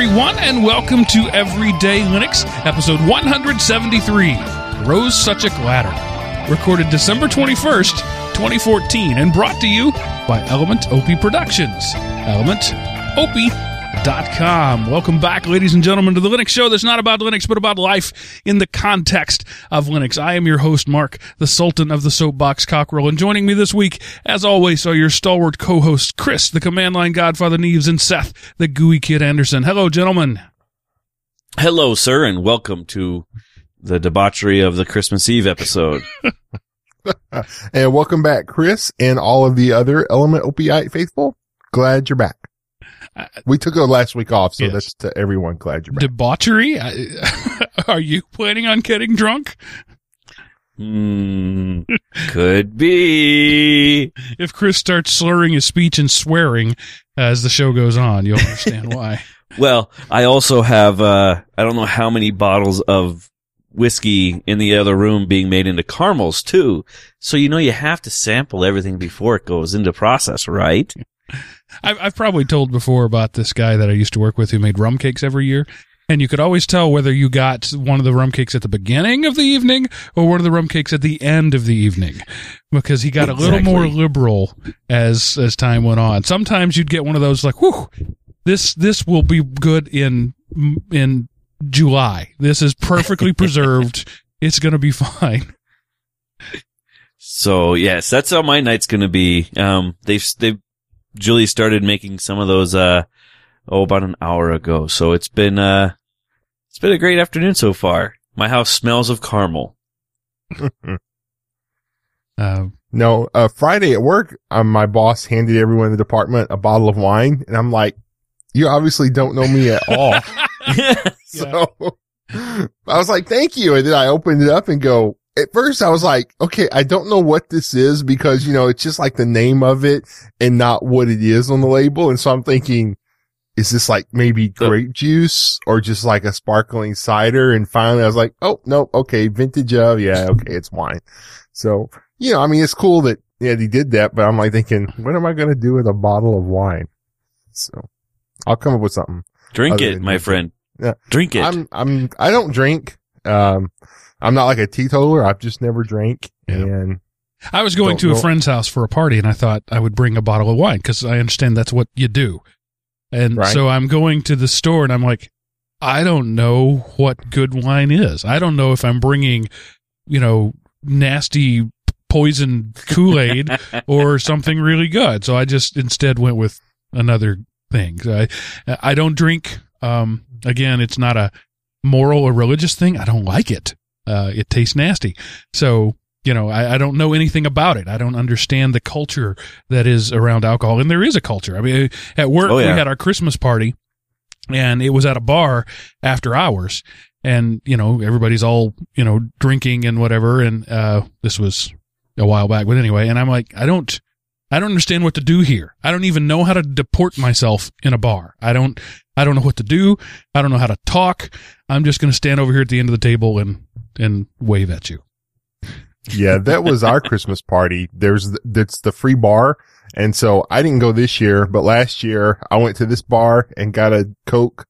everyone, and welcome to Everyday Linux, episode 173 Rose Such a Ladder. Recorded December 21st, 2014, and brought to you by Element OP Productions. Element OP. ElementOP.com. Welcome back, ladies and gentlemen, to the Linux show that's not about Linux, but about life in the context of Linux. I am your host, Mark, the Sultan of the Soapbox Cockerill, and joining me this week, as always, are your stalwart co-hosts, Chris, the Command Line Godfather Neves, and Seth, the GUI Kid Anderson. Hello, gentlemen. Hello, sir, and welcome to the debauchery of the Christmas Eve episode. and welcome back, Chris, and all of the other Element Opiate faithful. Glad you're back. We took a last week off, so Yes. that's to everyone. Glad you're back. Debauchery? Are you planning on getting drunk? Hmm, could be. If Chris starts slurring his speech and swearing as the show goes on, you'll understand why. Well, I also have, uh, I don't know how many bottles of whiskey in the other room being made into caramels too. So, you know, you have to sample everything before it goes into process, right? I've, I've probably told before about this guy that I used to work with who made rum cakes every year. And you could always tell whether you got one of the rum cakes at the beginning of the evening or one of the rum cakes at the end of the evening because he got a little more liberal as, as time went on. Sometimes you'd get one of those like, whew, this, this will be good in, in July. This is perfectly preserved. It's going to be fine. So yes, that's how my night's going to be. Um, they've, they've, Julie started making some of those, uh, oh, about an hour ago. So it's been, uh, it's been a great afternoon so far. My house smells of caramel. Uh, no, uh, Friday at work, um, my boss handed everyone in the department a bottle of wine, and I'm like, you obviously don't know me at all. So I was like, thank you. And then I opened it up and go, at first I was like, okay, I don't know what this is because, you know, it's just like the name of it and not what it is on the label. And so I'm thinking, is this like maybe grape juice or just like a sparkling cider? And finally I was like, oh, no, okay, vintage of, yeah, okay, it's wine. So, you know, I mean, it's cool that, yeah, he did that, but I'm like thinking, what am I going to do with a bottle of wine? So I'll come up with something. Drink it, my friend. Yeah. Drink it. I'm, I'm, I don't drink. Um, I'm not like a teetotaler. I've just never drank. Yeah. And I was going to a know. friend's house for a party and I thought I would bring a bottle of wine because I understand that's what you do. And Right. so I'm going to the store and I'm like, I don't know what good wine is. I don't know if I'm bringing, you know, nasty poison Kool Aid or something really good. So I just instead went with another thing. So I, I don't drink. Um, again, it's not a moral or religious thing. I don't like it. Uh, it tastes nasty. So, you know, I, I don't know anything about it. I don't understand the culture that is around alcohol. And there is a culture. I mean, at work, Oh, yeah. we had our Christmas party and it was at a bar after hours. And, you know, everybody's all, you know, drinking and whatever. And, uh, this was a while back, but anyway, and I'm like, I don't, I don't understand what to do here. I don't even know how to deport myself in a bar. I don't, I don't know what to do. I don't know how to talk. I'm just going to stand over here at the end of the table and, and wave at you. yeah, that was our Christmas party. There's, that's the free bar. And so I didn't go this year, but last year I went to this bar and got a Coke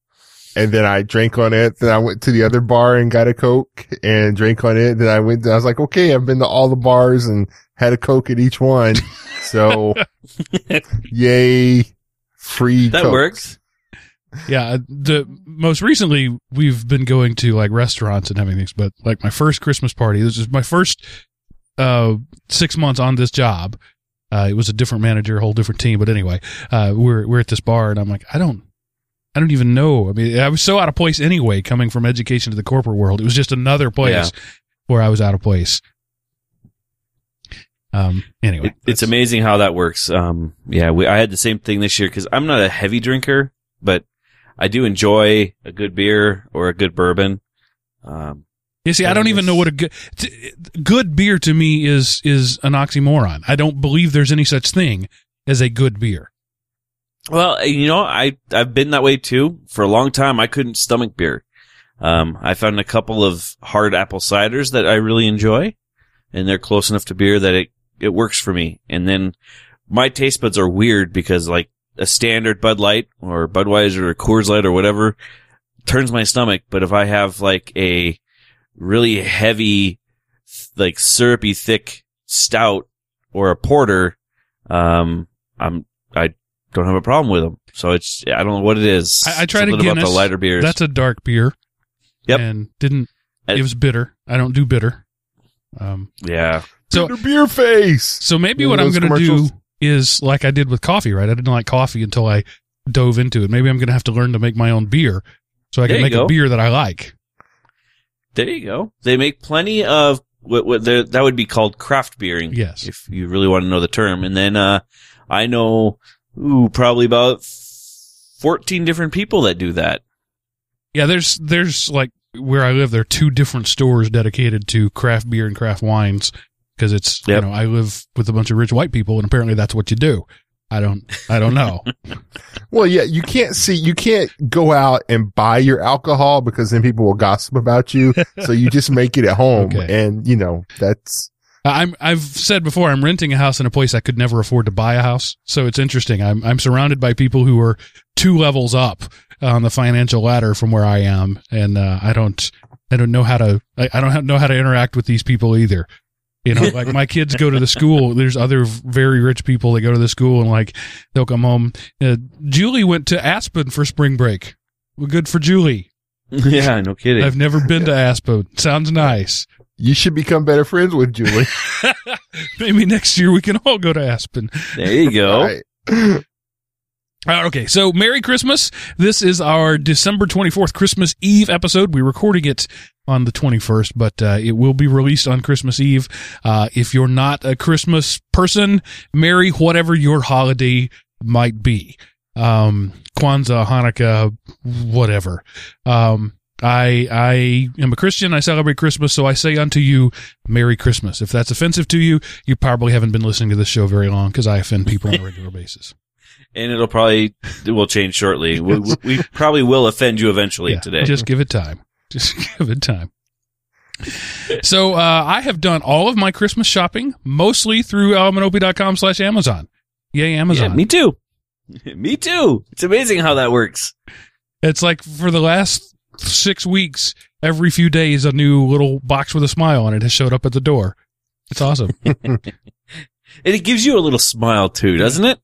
and then I drank on it. Then I went to the other bar and got a Coke and drank on it. Then I went, I was like, okay, I've been to all the bars and had a Coke at each one. So yay, free that Cokes. works. Yeah. The most recently we've been going to like restaurants and having things, but like my first Christmas party, this is my first, uh, six months on this job. Uh, it was a different manager, a whole different team. But anyway, uh, we're, we're at this bar and I'm like, I don't, I don't even know. I mean, I was so out of place anyway, coming from education to the corporate world. It was just another place Yeah. where I was out of place. Um, anyway, It, it's amazing how that works. Um, yeah, we, I had the same thing this year because I'm not a heavy drinker, but I do enjoy a good beer or a good bourbon. Um, You see, I don't even know what a good t- good beer to me is is an oxymoron. I don't believe there's any such thing as a good beer. well, you know, I, I've been that way too. For a long time, I couldn't stomach beer. Um, I found a couple of hard apple ciders that I really enjoy and they're close enough to beer that it, it works for me. And then my taste buds are weird because like a standard Bud Light or Budweiser or Coors Light or whatever turns my stomach. But if I have like a really heavy, like syrupy, thick stout or a porter, um, I'm I don't have a problem with them. So it's I don't know what it is. I, I tried Something a Guinness. about the lighter beers. That's a dark beer. Yep. And didn't. It was bitter. I don't do bitter. Um. yeah. So Bitter beer face. so maybe what I'm going to do commercials? Is like I did with coffee. Right. I didn't like coffee until I dove into it. Maybe I'm going to have to learn to make my own beer, so I There can make go. a beer that I like. There you go. They make plenty of what, what that would be called craft beering. Yes. If you really want to know the term. And then, uh, I know, ooh, probably about 14 different people that do that. Yeah. There's there's like where I live. There are two different stores dedicated to craft beer and craft wines because it's Yep. you know I live with a bunch of rich white people and apparently that's what you do. I don't I don't know. Well, yeah, you can't see, you can't go out and buy your alcohol because then people will gossip about you. so you just make it at home. Okay. And, you know, that's, I'm I've said before I'm renting a house in a place I could never afford to buy a house. So it's interesting. I'm I'm surrounded by people who are two levels up on the financial ladder from where I am, and uh, I don't I don't know how to I, I don't know how to interact with these people either. You know, like my kids go to the school. There's other very rich people that go to the school and like they'll come home. Uh, Julie went to Aspen for spring break. Well, good for Julie. yeah, no kidding. I've never been to Aspen. Sounds nice. you should become better friends with Julie. Maybe next year we can all go to Aspen. there you go. Right. Uh, okay, so Merry Christmas. This is our December 24th Christmas Eve episode. We're recording it on the 21st, but uh, it will be released on Christmas Eve. Uh, if you're not a Christmas person, Merry whatever your holiday might be. Um, Kwanzaa, Hanukkah, whatever. Um, I I am a Christian. I celebrate Christmas, so I say unto you, Merry Christmas. If that's offensive to you, you probably haven't been listening to this show very long because I offend people on a regular basis. And it'll probably, it will change shortly. We, we- we probably will offend you eventually Yeah, today. Just give it time. Just give it time. So uh, I have done all of my Christmas shopping mostly through ElementOP.com slash Amazon. Yay, Amazon. yeah, me too. me too. It's amazing how that works. it's like for the last six weeks, every few days, a new little box with a smile on it has showed up at the door. It's awesome. And it gives you a little smile too, doesn't it?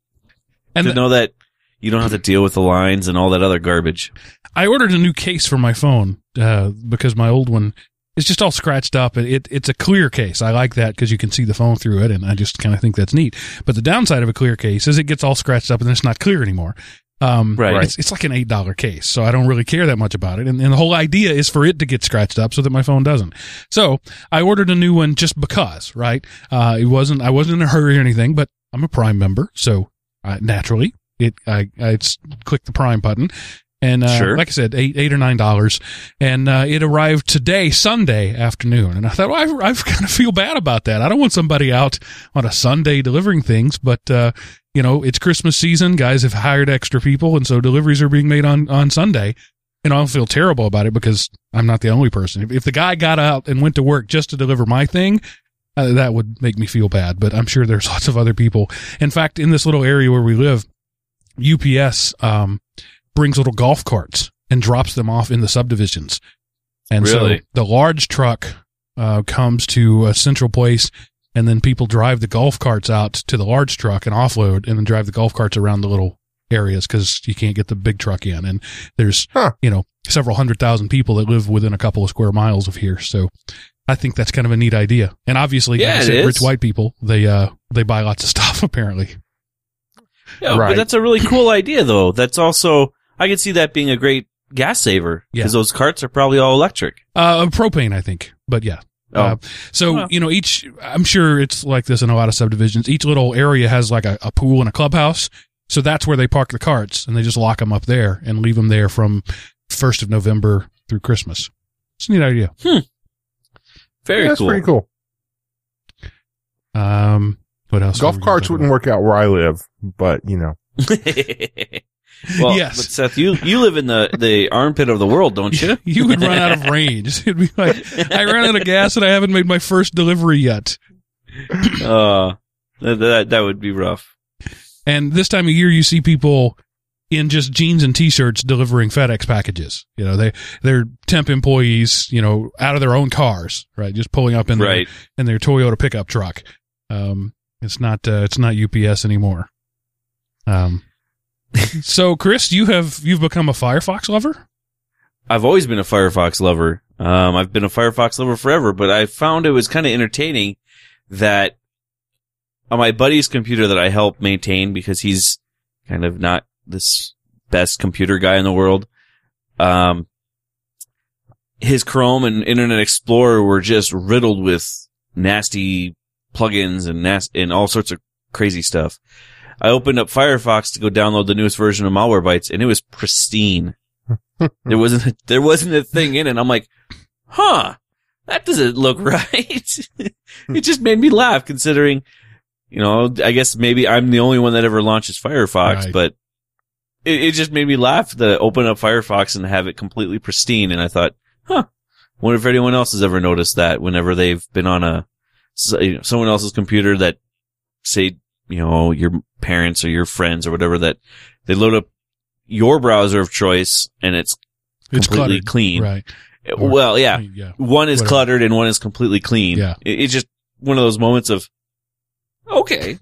And to the- know that you don't have to deal with the lines and all that other garbage. I ordered a new case for my phone uh, because my old one is just all scratched up. It, it it's a clear case. I like that because you can see the phone through it, and I just kind of think that's neat. But the downside of a clear case is it gets all scratched up and it's not clear anymore. Um, Right. It's, it's like an eight dollar case, so I don't really care that much about it. And, and the whole idea is for it to get scratched up so that my phone doesn't. So I ordered a new one just because, right? Uh, it wasn't I wasn't in a hurry or anything, but I'm a Prime member, so uh, naturally it I I clicked the Prime button. And uh, Sure. like I said, eight eight or nine dollars, and uh, it arrived today, Sunday afternoon. And I thought, well, I, I kind of feel bad about that. I don't want somebody out on a Sunday delivering things, but uh, you know, it's Christmas season. Guys have hired extra people, and so deliveries are being made on on Sunday. And I don't feel terrible about it because I'm not the only person. If, if the guy got out and went to work just to deliver my thing, uh, that would make me feel bad. But I'm sure there's lots of other people. In fact, in this little area where we live, UPS um, brings little golf carts and drops them off in the subdivisions. And Really? so the large truck uh, comes to a central place, and then people drive the golf carts out to the large truck and offload, and then drive the golf carts around the little areas because you can't get the big truck in. And there's Huh. you know several hundred thousand people that live within a couple of square miles of here, so. I think that's kind of a neat idea, and obviously, Yeah, like said, rich white people they uh they buy lots of stuff apparently. Yeah, Right. but that's a really cool idea, though. That's also I could see that being a great gas saver Yeah. because those carts are probably all electric. Uh, propane, I think, but yeah. Oh. Uh, so Well. you know, each I'm sure it's like this in a lot of subdivisions. Each little area has like a, a pool and a clubhouse, so that's where they park the carts, and they just lock them up there and leave them there from first of November through Christmas. It's a neat idea. hmm. Very Yeah, that's cool. pretty cool. Um, what else? Golf carts wouldn't work out where I live, but you know, well, Yes. but Seth, you you live in the the armpit of the world, don't you? You would run out of range. It'd be like I ran out of gas and I haven't made my first delivery yet. uh, that, that that would be rough. And this time of year, you see people in just jeans and t-shirts delivering FedEx packages. You know, they, they're temp employees, you know, out of their own cars, right? Just pulling up in their, Right. in their Toyota pickup truck. Um, it's not, uh, it's not UPS anymore. Um, so Chris, you have, you've become a Firefox lover? I've always been a Firefox lover. Um, I've been a Firefox lover forever, but I found it was kind of entertaining that on my buddy's computer that I help maintain because he's kind of not this best computer guy in the world. Um, his Chrome and Internet Explorer were just riddled with nasty plugins and nas- and all sorts of crazy stuff. I opened up Firefox to go download the newest version of Malwarebytes and it was pristine. there wasn't, a, there wasn't a thing in it. I'm like, huh, that doesn't look right. it just made me laugh considering, you know, I guess maybe I'm the only one that ever launches Firefox, Right. but it, it just made me laugh to open up Firefox and have it completely pristine. And I thought, huh, wonder if anyone else has ever noticed that whenever they've been on a, s- you know, someone else's computer that say, you know, your parents or your friends or whatever that they load up your browser of choice and it's It's completely cluttered, clean. right? Or- Well, yeah, Yeah. one is Whatever. cluttered and one is completely clean. Yeah. It- it's just one of those moments of, okay,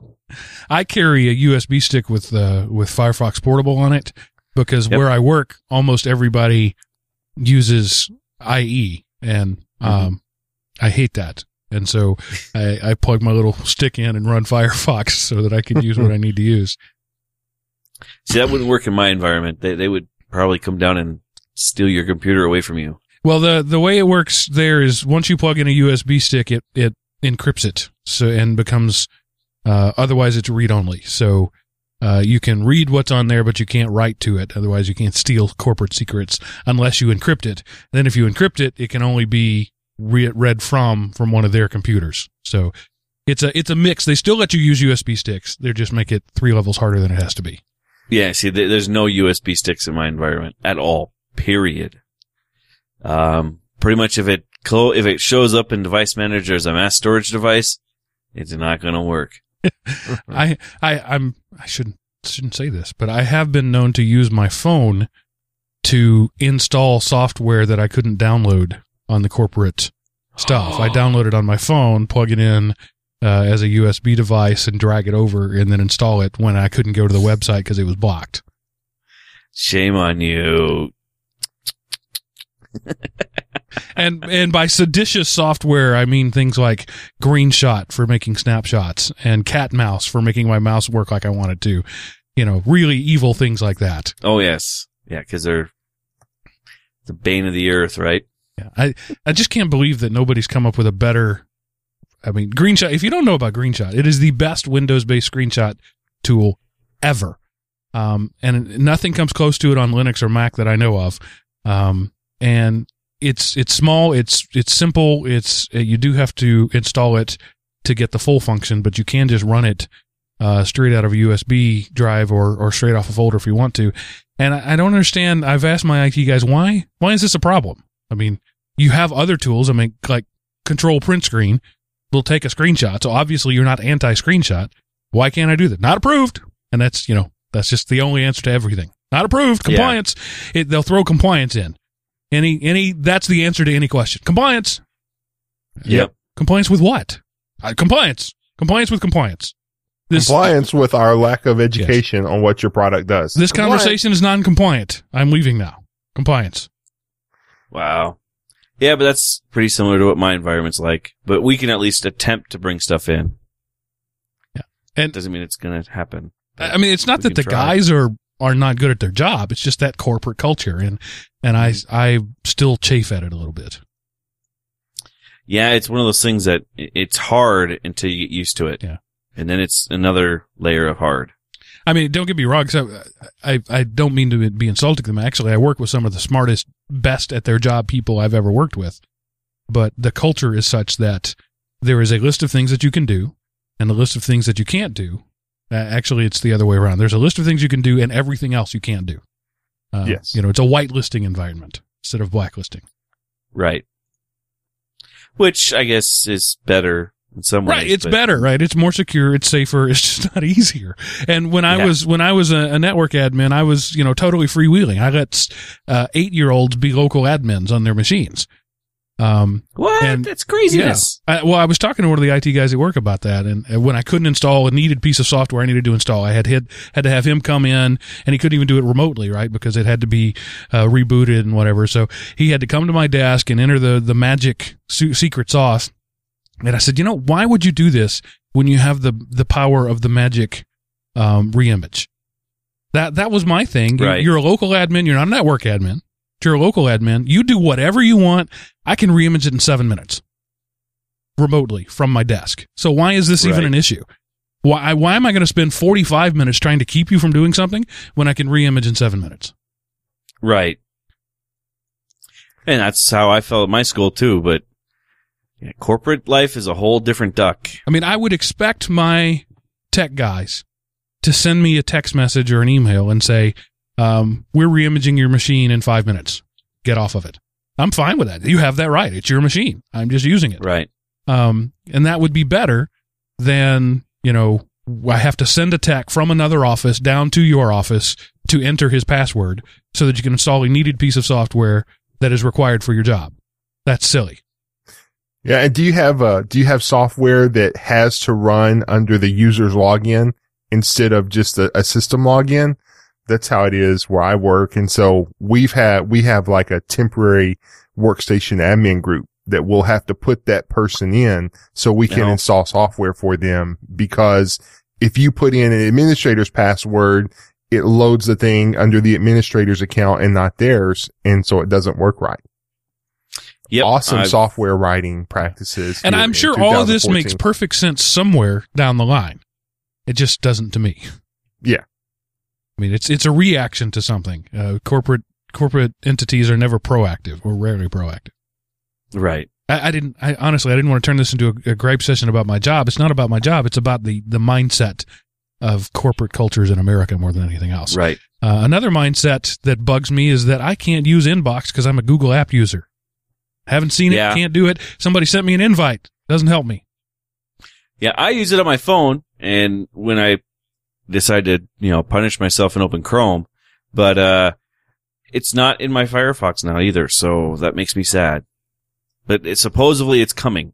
I carry a USB stick with uh, with Firefox Portable on it because Yep. where I work, almost everybody uses IE, and Mm-hmm. um, I hate that. And so I, I plug my little stick in and run Firefox so that I can use what I need to use. see, that wouldn't work in my environment. They, they would probably come down and steal your computer away from you. Well, the the way it works there is once you plug in a USB stick, it it encrypts it so and becomes uh, otherwise it's read only. So uh, you can read what's on there, but you can't write to it. Otherwise, you can't steal corporate secrets unless you encrypt it. Then, if you encrypt it, it can only be re- read from from one of their computers. So it's a it's a mix. They still let you use USB sticks. They just make it three levels harder than it has to be. Yeah, see, there- there's no USB sticks in my environment at all. Period. Um, pretty much if it if it shows up in Device Manager as a mass storage device, it's not going to work. I, I, I'm, I shouldn't, shouldn't say this, but I have been known to use my phone to install software that I couldn't download on the corporate stuff. I download it on my phone, plug it in, uh, as a USB device and drag it over and then install it when I couldn't go to the website because it was blocked. Shame on you. And, and by seditious software, I mean things like Greenshot for making snapshots and KatMouse for making my mouse work like I wanted to. You know, really evil things like that. Oh yes, yeah, because they're the bane of the earth, right? Yeah, I I just can't believe that nobody's come up with a better. I mean, Greenshot. If you don't know about Greenshot, it is the best Windows-based screenshot tool ever, um, and nothing comes close to it on Linux or Mac that I know of. Um, and it's it's small, it's it's simple. It's you do have to install it to get the full function, but you can just run it uh, straight out of a USB drive or or straight off a folder if you want to. And I, I don't understand. I've asked my IT guys why why is this a problem. I mean, you have other tools. I mean, like Control Print Screen will take a screenshot. So obviously you're not anti-screenshot. Why can't I do that? Not approved. And that's you know that's just the only answer to everything. Not approved. Yeah. Compliance. It, they'll throw compliance in. Any any that's the answer to any question. Compliance. Yep. Compliance with what? Uh, compliance. Compliance with compliance. This Compliance with our lack of education on what your product does. this Compliance. conversation is non-compliant. I'm leaving now. Compliance. Wow. Yeah, but that's pretty similar to what my environment's like. But we can at least attempt to bring stuff in. Yeah. And- doesn't mean it's going to happen. I mean, it's not that the try. guys are are not good at their job. It's just that corporate culture, and and I Mm-hmm. I still chafe at it a little bit. Yeah, it's one of those things that it's hard until you get used to it. Yeah. And then it's another layer of hard. I mean, don't get me wrong. So I I don't mean to be insulting them. Actually, I work with some of the smartest, best at their job people I've ever worked with. But the culture is such that there is a list of things that you can do, and a list of things that you can't do. Uh, actually, it's the other way around. There's a list of things you can do, and everything else you can't do. Uh, Yes. you know, it's a whitelisting environment instead of blacklisting. Right. Which I guess is better in some Right, ways. it's but- better, right? It's more secure, it's safer, it's just not easier. And when I Yeah. was when I was a, a network admin, I was you know totally freewheeling. I let uh, eight year olds be local admins on their machines. Um, What? And- That's craziness. I, well, I was talking to one of the IT guys at work about that, and uh, when I couldn't install a needed piece of software I needed to install, I had had, had to have him come in, and he couldn't even do it remotely, right? Because it had to be uh, rebooted and whatever. So he had to come to my desk and enter the the magic su- secret sauce. And I said, you know, why would you do this when you have the the power of the magic um, reimage? That that was my thing. You- Right. You're a local admin. You're not a network admin. You're a local admin. You do whatever you want. I can reimage it in seven minutes remotely from my desk. So why is this even an issue? Why why am I going to spend 45 minutes trying to keep you from doing something when I can reimage in 7 minutes? Right. And that's how I felt at my school too, but yeah, corporate life is a whole different duck. I mean, I would expect my tech guys to send me a text message or an email and say, um, "We're reimaging your machine in 5 minutes. Get off of it." I'm fine with that. You have that right. It's your machine. I'm just using it. Right. Um, and that would be better than, you know, I have to send a tech from another office down to your office to enter his password so that you can install a needed piece of software that is required for your job. That's silly. Yeah. And do you have, uh, do you have software that has to run under the user's login instead of just a, a system login? That's how it is where I work. And so we've had, we have like a temporary workstation admin group that we'll have to put that person in so we can No. install software for them because if you put in an administrator's password, it loads the thing under the administrator's account and not theirs. And so it doesn't work right. Yep. awesome I've- software writing practices. And I'm sure all of this makes perfect sense somewhere down the line. It just doesn't to me. Yeah. I mean, it's it's a reaction to something. Uh, corporate corporate entities are never proactive or rarely proactive. Right. I, I didn't. I honestly, I didn't want to turn this into a, a gripe session about my job. It's not about my job. It's about the the mindset of corporate cultures in America more than anything else. Right. Uh, another mindset that bugs me is that I can't use Inbox because I'm a Google app user. Haven't seen Yeah. it. Can't do it. Somebody sent me an invite. Doesn't help me. Yeah, I use it on my phone, and when I decide to, you know, punish myself and open Chrome, but uh, it's not in my Firefox now either, so that makes me sad. But it, supposedly it's coming.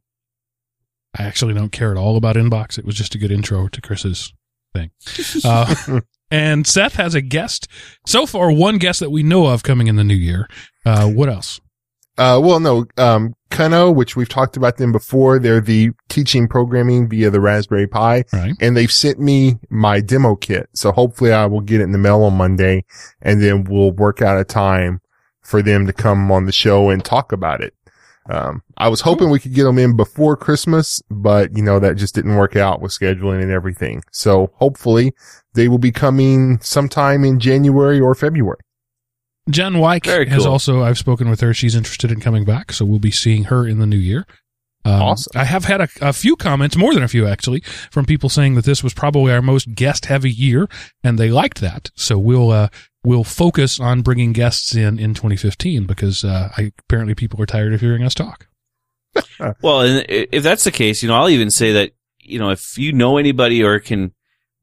I actually don't care at all about Inbox. It was just a good intro to Chris's thing. Uh, and Seth has a guest. So far, one guest that we know of coming in the new year. Uh, what else? Uh, well, no, um, Kano, which we've talked about them before. They're the teaching programming via the Raspberry Pi Right. and they've sent me my demo kit. So hopefully I will get it in the mail on Monday and then we'll work out a time for them to come on the show and talk about it. Um, I was hoping we could get them in before Christmas, but you know, that just didn't work out with scheduling and everything. So hopefully they will be coming sometime in January or February. Jen Wyke Very has also, I've spoken with her. She's interested in coming back. So we'll be seeing her in the new year. Um, Awesome. I have had a, a few comments, more than a few actually, from people saying that this was probably our most guest heavy year and they liked that. So we'll, uh, we'll focus on bringing guests in in 2015 because, uh, I, apparently people are tired of hearing us talk. Well, and if that's the case, you know, I'll even say that, you know, if you know anybody or can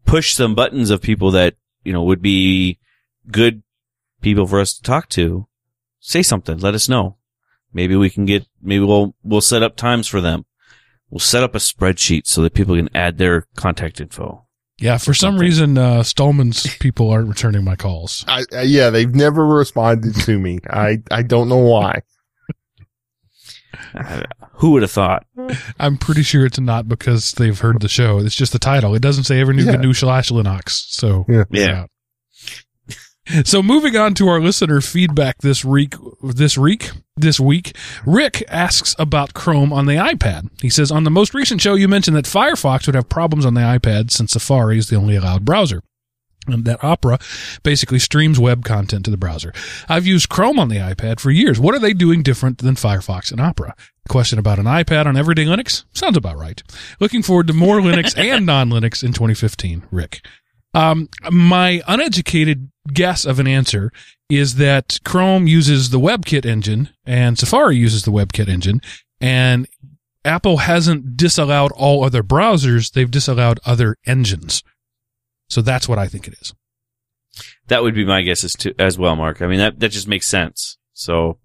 push some buttons of people that, you know, would be good people for us to talk to, say something. Let us know. Maybe we can get, maybe we'll, we'll set up times for them. We'll set up a spreadsheet so that people can add their contact info. Yeah. For some Something. reason, uh, Stallman's people aren't returning my calls. I, I, yeah, they've never responded to me. I, I don't know why. Uh, Who would have thought? I'm pretty sure it's not because they've heard the show. It's just the title. It doesn't say every new Yeah. GNU slash Linux. So Yeah. Yeah. So moving on to our listener feedback this week, this week, this week, Rick asks about Chrome on the iPad. He says, on the most recent show, you mentioned that Firefox would have problems on the iPad since Safari is the only allowed browser. And that Opera basically streams web content to the browser. I've used Chrome on the iPad for years. What are they doing different than Firefox and Opera? Question about an iPad on everyday Linux? Sounds about right. Looking forward to more Linux and non-Linux in 2015, Rick. Um, my uneducated guess of an answer is that Chrome uses the WebKit engine and Safari uses the WebKit engine. And Apple hasn't disallowed all other browsers; they've disallowed other engines. So that's what I think it is. That would be my guess as to as well, Mark. I mean that that just makes sense. So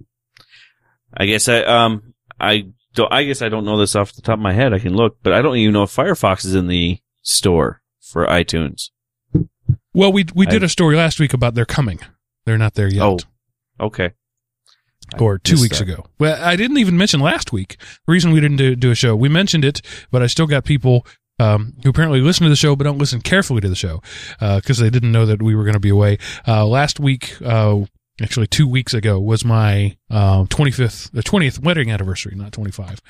I guess I um I don't I guess I don't know this off the top of my head. I can look, but I don't even know if Firefox is in the store for iTunes. Well, we we did I- a story last week about they're coming. They're not there yet. Oh, okay. or two weeks that. ago. Well, I didn't even mention last week. The reason we didn't do, do a show, we mentioned it, but I still got people um, who apparently listen to the show but don't listen carefully to the show because they didn't know that we were going to be away. Uh, last week, uh, actually two weeks ago, was my uh, 25th, the 20th wedding anniversary, not 25.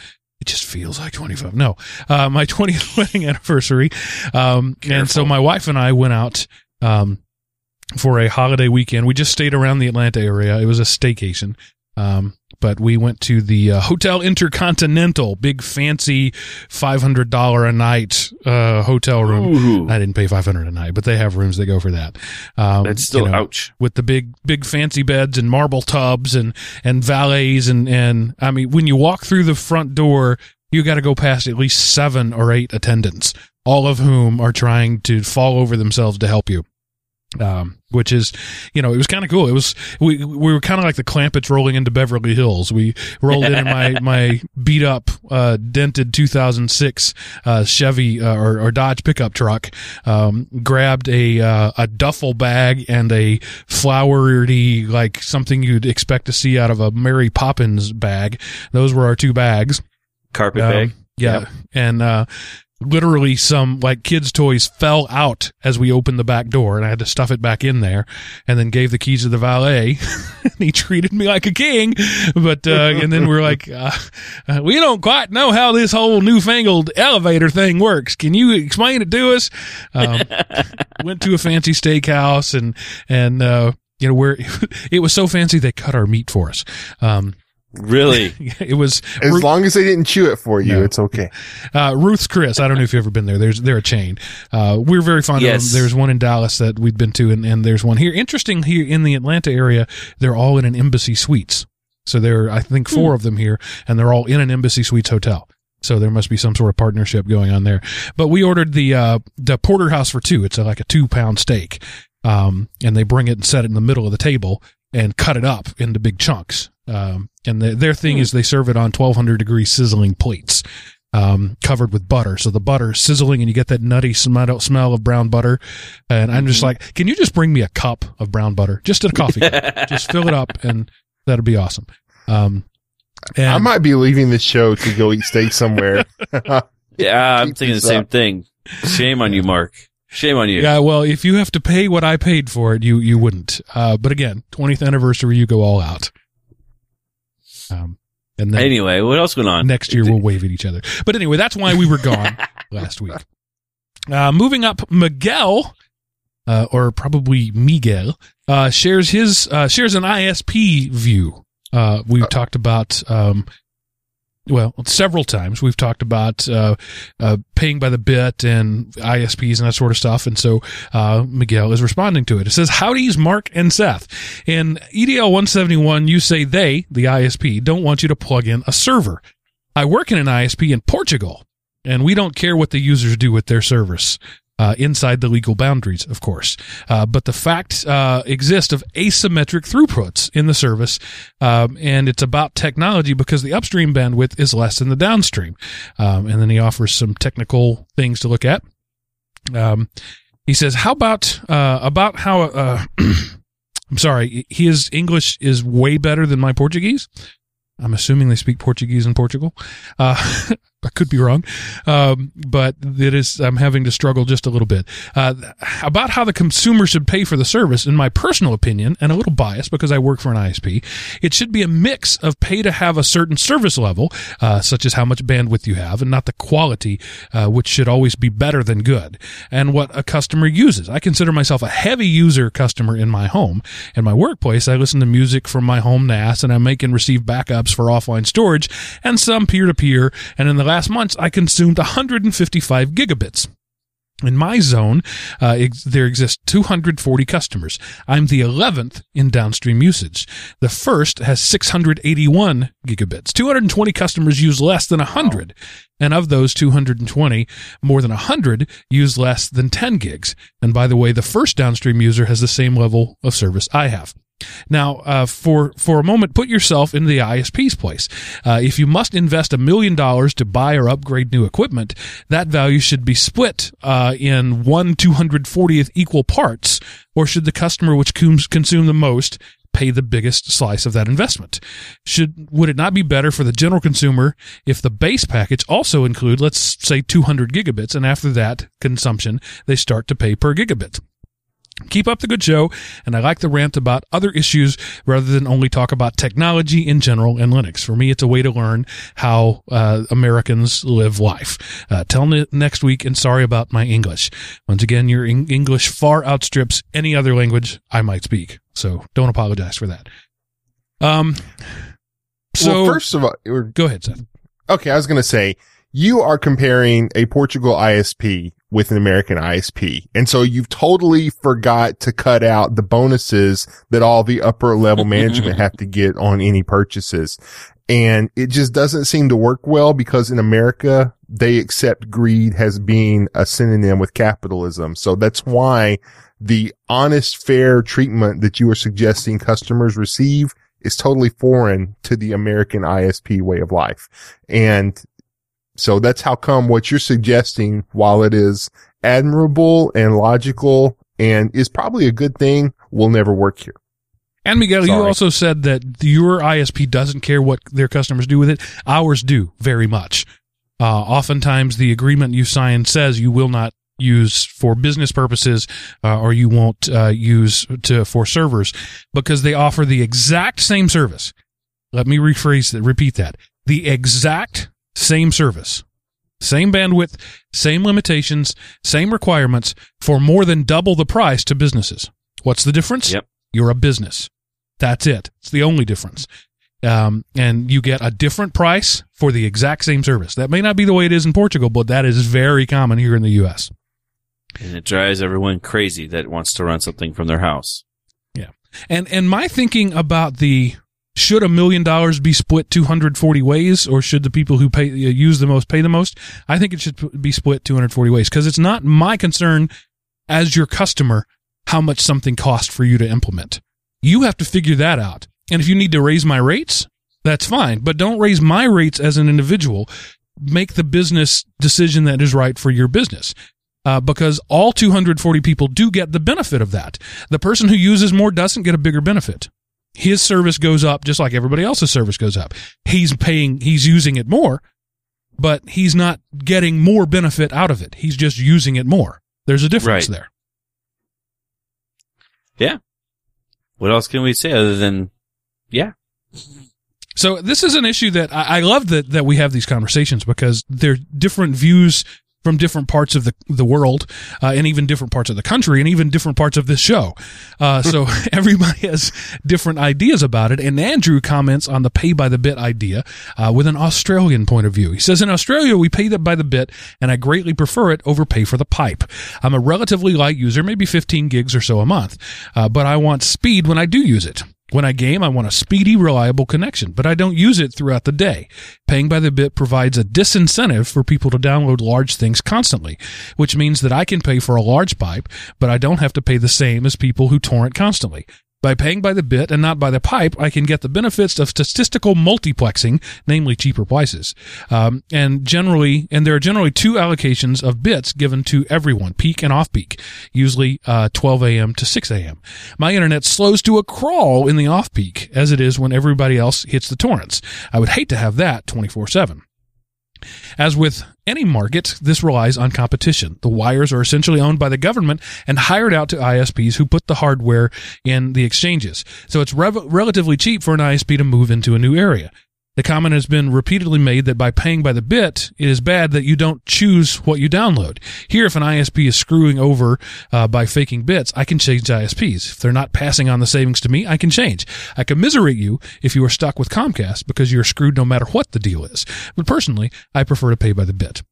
It just feels like 25. No, uh, my 20th wedding anniversary. Um, and so my wife and I went out, um, for a holiday weekend. We just stayed around the Atlanta area. It was a staycation. Um, but we went to the uh, Hotel Intercontinental, big fancy $500 a night, uh, hotel room. Ooh, I didn't pay 500 a night, but they have rooms that go for that. Um, that's still you know, ouch. with the big big fancy beds and marble tubs and and valets and and I mean when you walk through the front door you got to go past at least 7 or 8 attendants all of whom are trying to fall over themselves to help you um, which is, you know, it was kind of cool. It was, we, we were kind of like the Clampetts rolling into Beverly Hills. We rolled in in my, my beat up, uh, dented 2006, uh, Chevy, uh, or, or Dodge pickup truck, um, grabbed a, uh, a duffel bag and a flowery, like something you'd expect to see out of a Mary Poppins bag. Those were our two bags. Carpet Um, bag. Yeah. Yep. And, uh, literally some like kids toys fell out as we opened the back door and I had to stuff it back in there and then gave the keys to the valet and he treated me like a king. But, uh, and then we're like, uh, uh, we don't quite know how this whole newfangled elevator thing works. Can you explain it to us? Um, went to a fancy steakhouse and, and, uh, you know, where it was so fancy they cut our meat for us. Um, Really? it was As Ru- long as they didn't chew it for you, No. it's okay. uh, Ruth's Chris. I don't know if you've ever been there. There's they're a chain. Uh, we're very fond Yes. of them. There's one in Dallas that we've been to, and, and there's one here. Interesting here in the Atlanta area. They're all in an Embassy Suites. So there, are, I think, four of them here, and they're all in an Embassy Suites hotel. So there must be some sort of partnership going on there. But we ordered the uh, the porterhouse for two. It's a, like a two pound steak, um, and they bring it and set it in the middle of the table and cut it up into big chunks. Um, and the, their thing is they serve it on 1200 degree sizzling plates, um, covered with butter. So the butter is sizzling and you get that nutty smell, smell of brown butter. And I'm just like, can you just bring me a cup of brown butter? Just a coffee cup. Just fill it up and that'll be awesome. Um, and I might be leaving this show to go eat steak somewhere. yeah, I'm Keep thinking the this same up. thing. Shame on you, Mark. Shame on you. Yeah, well, if you have to pay what I paid for it, you you wouldn't. Uh, but again, 20th anniversary, you go all out. Um, and then Anyway, what else going on? next year we'll wave at each other. But anyway, that's why we were gone last week. Uh, moving up, Miguel, uh, or probably Miguel, uh, shares his uh, shares an ISP view. Uh, we've talked about. Um, well, several times we've talked about uh, uh, paying by the bit and ISPs and that sort of stuff, and so uh, Miguel is responding to it. It says, "Howdy's Mark and Seth." In EDL 171, you say they, the ISP, don't want you to plug in a server. I work in an ISP in Portugal, and we don't care what the users do with their service. Uh, inside the legal boundaries, of course. Uh, but the fact uh, exists of asymmetric throughputs in the service, um, and it's about technology because the upstream bandwidth is less than the downstream. Um, and then he offers some technical things to look at. Um, he says, "How about uh, about how?" Uh, I'm sorry, his English is way better than my Portuguese. I'm assuming they speak Portuguese in Portugal. Uh, I could be wrong, um, but it is. I'm having to struggle just a little bit uh, about how the consumer should pay for the service. In my personal opinion, and a little biased because I work for an ISP, it should be a mix of pay to have a certain service level, uh, such as how much bandwidth you have, and not the quality, uh, which should always be better than good, and what a customer uses. I consider myself a heavy user customer in my home. and my workplace, I listen to music from my home NAS, and I make and receive backups for offline storage and some peer to peer. And in the last month, I consumed 155 gigabits. In my zone, uh, ex- there exist 240 customers. I'm the 11th in downstream usage. The first has 681 gigabits. 220 customers use less than 100. And of those 220, more than 100 use less than 10 gigs. And by the way, the first downstream user has the same level of service I have. Now, uh, for for a moment, put yourself in the ISP's place. Uh, if you must invest a million dollars to buy or upgrade new equipment, that value should be split uh, in one two hundred fortieth equal parts, or should the customer which cons- consume the most pay the biggest slice of that investment? Should would it not be better for the general consumer if the base package also include, let's say, 200 gigabits, and after that consumption, they start to pay per gigabit? Keep up the good show, and I like the rant about other issues rather than only talk about technology in general and Linux. For me, it's a way to learn how uh, Americans live life. Uh, tell me next week, and sorry about my English. Once again, your Eng- English far outstrips any other language I might speak, so don't apologize for that. Um, so well, first of all, go ahead, Seth. okay, I was going to say you are comparing a Portugal ISP with an American ISP. And so you've totally forgot to cut out the bonuses that all the upper level management have to get on any purchases. And it just doesn't seem to work well because in America, they accept greed as being a synonym with capitalism. So that's why the honest, fair treatment that you are suggesting customers receive is totally foreign to the American ISP way of life. And so that's how come what you're suggesting, while it is admirable and logical and is probably a good thing, will never work here. And Miguel, you also said that your ISP doesn't care what their customers do with it. Ours do very much. Uh, oftentimes, the agreement you sign says you will not use for business purposes, uh, or you won't uh, use to for servers because they offer the exact same service. Let me rephrase that. Repeat that: the exact same service, same bandwidth, same limitations, same requirements for more than double the price to businesses. What's the difference? Yep. You're a business. That's it. It's the only difference. Um, and you get a different price for the exact same service. That may not be the way it is in Portugal, but that is very common here in the U.S. And it drives everyone crazy that wants to run something from their house. Yeah. And and my thinking about the should a million dollars be split 240 ways, or should the people who pay uh, use the most pay the most? I think it should be split 240 ways because it's not my concern as your customer how much something costs for you to implement. You have to figure that out. And if you need to raise my rates, that's fine, but don't raise my rates as an individual. Make the business decision that is right for your business. Uh, because all 240 people do get the benefit of that. The person who uses more doesn't get a bigger benefit. His service goes up just like everybody else's service goes up. He's paying, he's using it more, but he's not getting more benefit out of it. He's just using it more. There's a difference Right. there. Yeah. What else can we say other than, yeah, So this is an issue that I, I love that that we have these conversations because they're different views from different parts of the the world, uh, and even different parts of the country, and even different parts of this show. Uh, so everybody has different ideas about it. And Andrew comments on the pay by the bit idea uh, with an Australian point of view. He says, "In Australia, we pay that by the bit, and I greatly prefer it over pay for the pipe. I'm a relatively light user, maybe 15 gigs or so a month, uh, but I want speed when I do use it." When I game, I want a speedy, reliable connection, but I don't use it throughout the day. Paying by the bit provides a disincentive for people to download large things constantly, which means that I can pay for a large pipe, but I don't have to pay the same as people who torrent constantly. By paying by the bit and not by the pipe, I can get the benefits of statistical multiplexing, namely cheaper prices. Um, and generally, and there are generally two allocations of bits given to everyone, peak and off peak, usually uh, 12 a.m. to 6 a.m. My internet slows to a crawl in the off peak, as it is when everybody else hits the torrents. I would hate to have that 24 7. As with any market, this relies on competition. The wires are essentially owned by the government and hired out to ISPs who put the hardware in the exchanges. So it's rev- relatively cheap for an ISP to move into a new area. The comment has been repeatedly made that by paying by the bit, it is bad that you don't choose what you download. Here, if an ISP is screwing over uh, by faking bits, I can change ISPs. If they're not passing on the savings to me, I can change. I commiserate you if you are stuck with Comcast because you're screwed no matter what the deal is. But personally, I prefer to pay by the bit.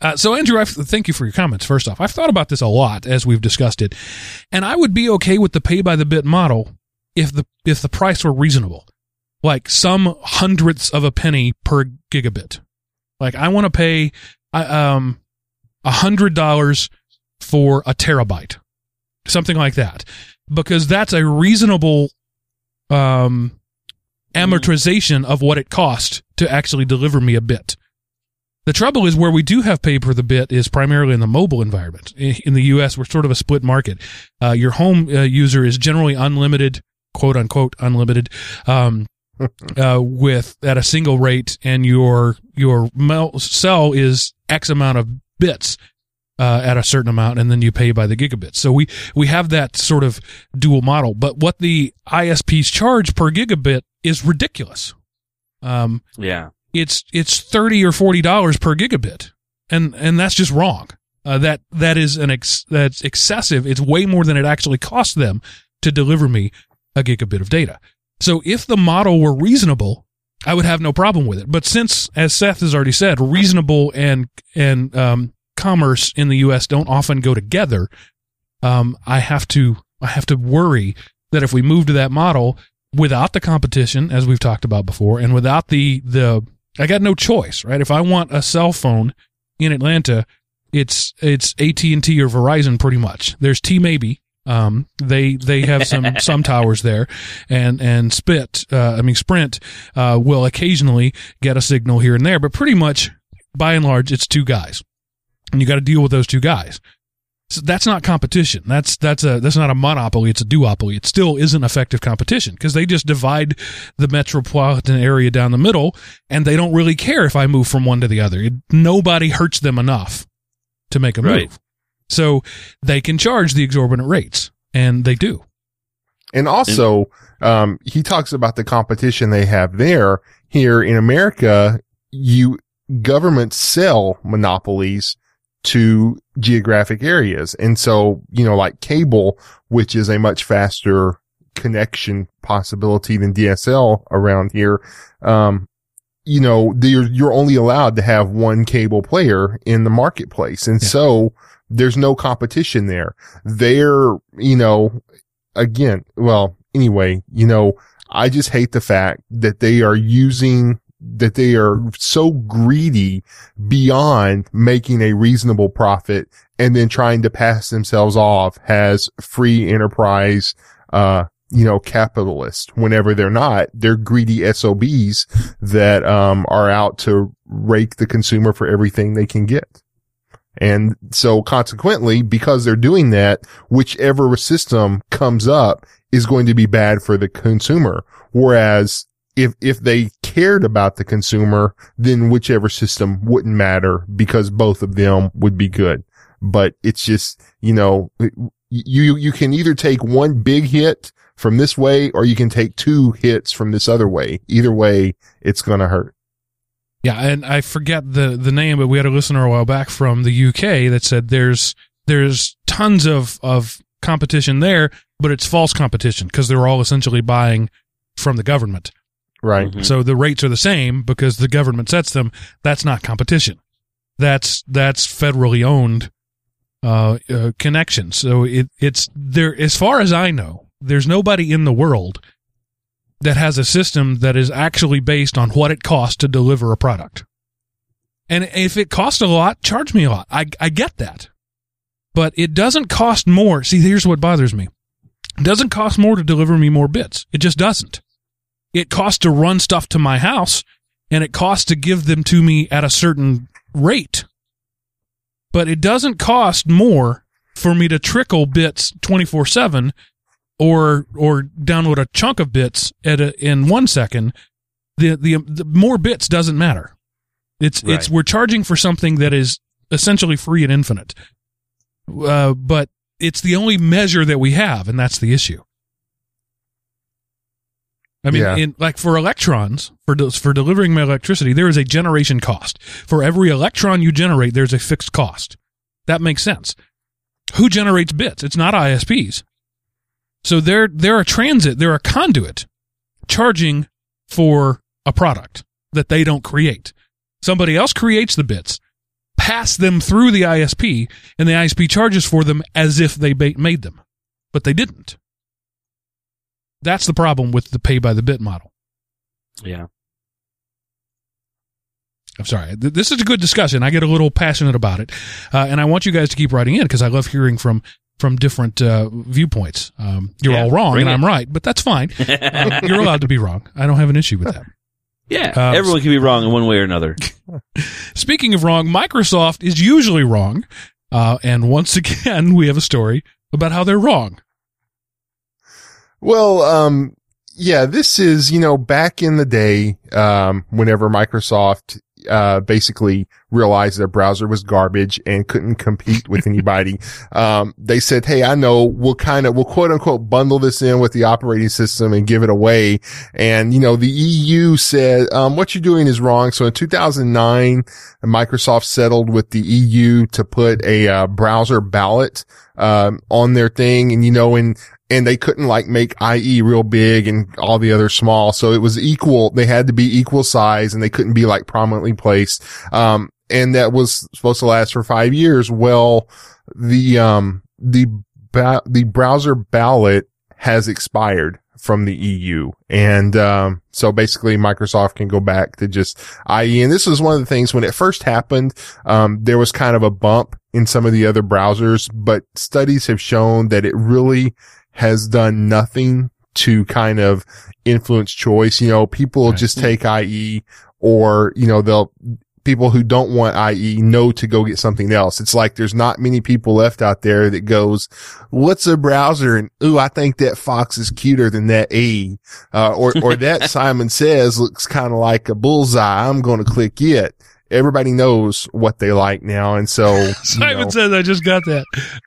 Uh, so, Andrew, I thank you for your comments. First off, I've thought about this a lot as we've discussed it, and I would be okay with the pay by the bit model if the if the price were reasonable, like some hundredths of a penny per gigabit. Like I want to pay um a hundred dollars for a terabyte, something like that, because that's a reasonable um amortization of what it cost to actually deliver me a bit. The trouble is where we do have pay per the bit is primarily in the mobile environment. In the U.S., we're sort of a split market. Uh, your home uh, user is generally unlimited, quote unquote unlimited, um, uh, with at a single rate, and your your cell is X amount of bits uh, at a certain amount, and then you pay by the gigabits. So we we have that sort of dual model. But what the ISPs charge per gigabit is ridiculous. Um, Yeah. it's it's thirty or forty dollars per gigabit, and and that's just wrong. Uh, that that is an ex, that's excessive. It's way more than it actually costs them to deliver me a gigabit of data. So if the model were reasonable, I would have no problem with it. But since, as Seth has already said, reasonable and and um, commerce in the U.S. don't often go together, um, I have to I have to worry that if we move to that model without the competition, as we've talked about before, and without the the I got no choice, right? If I want a cell phone in Atlanta, it's it's AT and T or Verizon pretty much. There's T maybe. Um, they they have some some towers there, and and Spit, uh, I mean Sprint, uh, will occasionally get a signal here and there, but pretty much by and large, it's two guys, and you got to deal with those two guys. So that's not competition. That's that's a that's not a monopoly. It's a duopoly. It still isn't effective competition because they just divide the metropolitan area down the middle, and they don't really care if I move from one to the other. It, nobody hurts them enough to make a Right. move, so they can charge the exorbitant rates, and they do. And also, um, he talks about the competition they have there. Here in America, you governments sell monopolies to geographic areas. And so, you know, like cable, which is a much faster connection possibility than DSL around here, um, you know, you're, you're only allowed to have one cable player in the marketplace. And Yeah. so there's no competition there. They're, you know, again, well, anyway, you know, I just hate the fact that they are using, that they are so greedy beyond making a reasonable profit and then trying to pass themselves off as free enterprise, uh, you know, capitalist whenever they're not. They're greedy SOBs that, um, are out to rake the consumer for everything they can get. And so consequently, because they're doing that, whichever system comes up is going to be bad for the consumer. Whereas if, if they cared about the consumer, then whichever system wouldn't matter because both of them would be good. But it's just, you know, you, you can either take one big hit from this way or you can take two hits from this other way. Either way, it's going to hurt. Yeah, and I forget the the name, but we had a listener a while back from the UK that said there's there's tons of of competition there, but it's false competition because they're all essentially buying from the government. Right. Mhm. So the rates are the same because the government sets them. That's not competition. That's that's federally owned uh, uh, connections. So it it's there. As far as I know, there's nobody in the world that has a system that is actually based on what it costs to deliver a product. And if it costs a lot, charge me a lot. I I get that, but it doesn't cost more. See, here's what bothers me. It doesn't cost more to deliver me more bits. It just doesn't it costs to run stuff to my house and it costs to give them to me at a certain rate. But it doesn't cost more for me to trickle bits 24/7 or or download a chunk of bits at a, in 1 second. The, the the more bits doesn't matter. It's it's we're charging for something that is essentially free and infinite. Uh, but it's the only measure that we have and that's the issue. I mean, Yeah. in like for electrons, for de- for delivering my electricity, there is a generation cost. For every electron you generate, there's a fixed cost. That makes sense. Who generates bits? It's not ISPs. So they're they're a transit, they're a conduit charging for a product that they don't create. Somebody else creates the bits, pass them through the ISP, and the ISP charges for them as if they made them, but they didn't. That's the problem with the pay by the bit model. Yeah. I'm sorry. This is a good discussion. I get a little passionate about it, uh, and I want you guys to keep writing in because I love hearing from from different uh, viewpoints. Um, you're Yeah, all wrong, and it. I'm right, but that's fine. Um, you're allowed to be wrong. I don't have an issue with that. Yeah. Um, Everyone can be wrong in one way or another. Speaking of wrong, Microsoft is usually wrong, uh, and once again, we have a story about how they're wrong. Well, um, yeah, this is, you know, back in the day, um, whenever Microsoft, uh, basically realized their browser was garbage and couldn't compete with anybody. Um, they said, Hey, I know we'll kind of, we'll quote unquote bundle this in with the operating system and give it away. And, you know, the EU said, um, what you're doing is wrong. So in 2009, Microsoft settled with the EU to put a, uh, browser ballot, um, on their thing. And, you know, in, and they couldn't like make IE real big and all the other small. So it was equal. They had to be equal size and they couldn't be like prominently placed. Um, and that was supposed to last for five years. Well, the, um, the, ba- the browser ballot has expired from the EU. And, um, so basically Microsoft can go back to just IE. And this was one of the things when it first happened, um, there was kind of a bump in some of the other browsers, but studies have shown that it really has done nothing to kind of influence choice. You know, people Right. just take IE or, you know, they'll, people who don't want IE know to go get something else. It's like there's not many people left out there that goes, what's a browser? And ooh, I think that Fox is cuter than that E. Uh, or, or that Simon says looks kind of like a bullseye. I'm going to click it. Everybody knows what they like now. And so, Simon know, says, "I just got that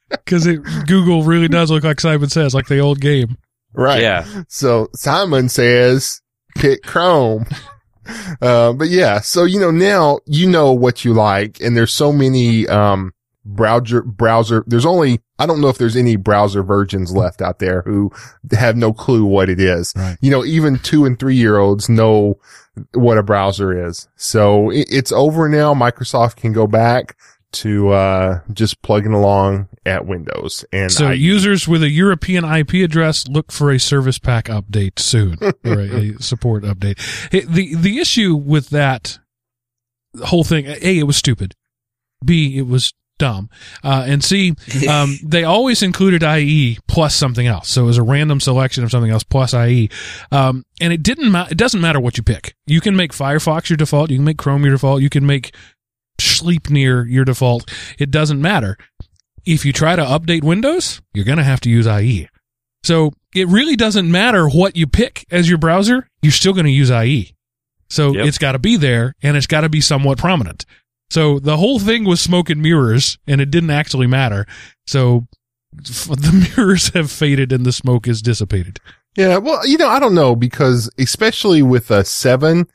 because Google really does look like Simon says, like the old game." right. Yeah. So Simon says, pick Chrome. Uh, but yeah, so you know, now you know what you like and there's so many, um, browser, browser, there's only, I don't know if there's any browser virgins left out there who have no clue what it is. Right. You know, even two and three year olds know what a browser is. So it, it's over now. Microsoft can go back to, uh, just plugging along at Windows and So I- users with a European IP address look for a service pack update soon or a, a support update. Hey, The the issue with that whole thing, a it was stupid. B it was dumb, uh, and C um, they always included IE plus something else. So it was a random selection of something else plus IE, um, and it didn't. Ma- it doesn't matter what you pick. You can make Firefox your default. You can make Chrome your default. You can make Sleipnir your default. It doesn't matter if you try to update Windows, you're going to have to use IE. So it really doesn't matter what you pick as your browser, you're still going to use IE. So Yep. it's got to be there and it's got to be somewhat prominent. So the whole thing was smoke and mirrors and it didn't actually matter. So f- the mirrors have faded and the smoke is dissipated. Yeah, well, you know, I don't know because especially with a seven,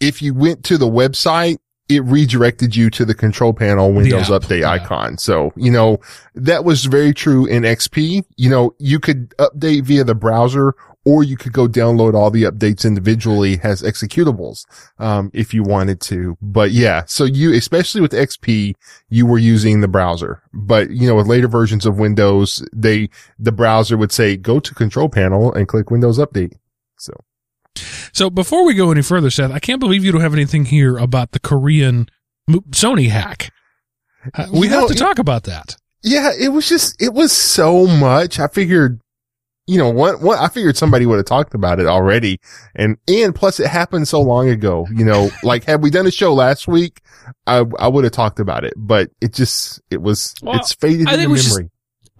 if you went to the website, it redirected you to the control panel Windows update yeah. icon. So, you know, that was very true in XP. You know, you could update via the browser or you could go download all the updates individually as executables, um, if you wanted to. But yeah, so you, especially with XP, you were using the browser, but you know, with later versions of Windows, they, the browser would say, go to control panel and click Windows update. So. So before we go any further, Seth, I can't believe you don't have anything here about the Korean Sony hack. Uh, We You have know, to it- talk about that. Yeah, it was just, it was so much. I figured, you know, what, what, I figured somebody would have talked about it already. And, and plus it happened so long ago, you know, like had we done a show last week, I, I would have talked about it, but it just, it was, Well, it's faded I think into we should- memory.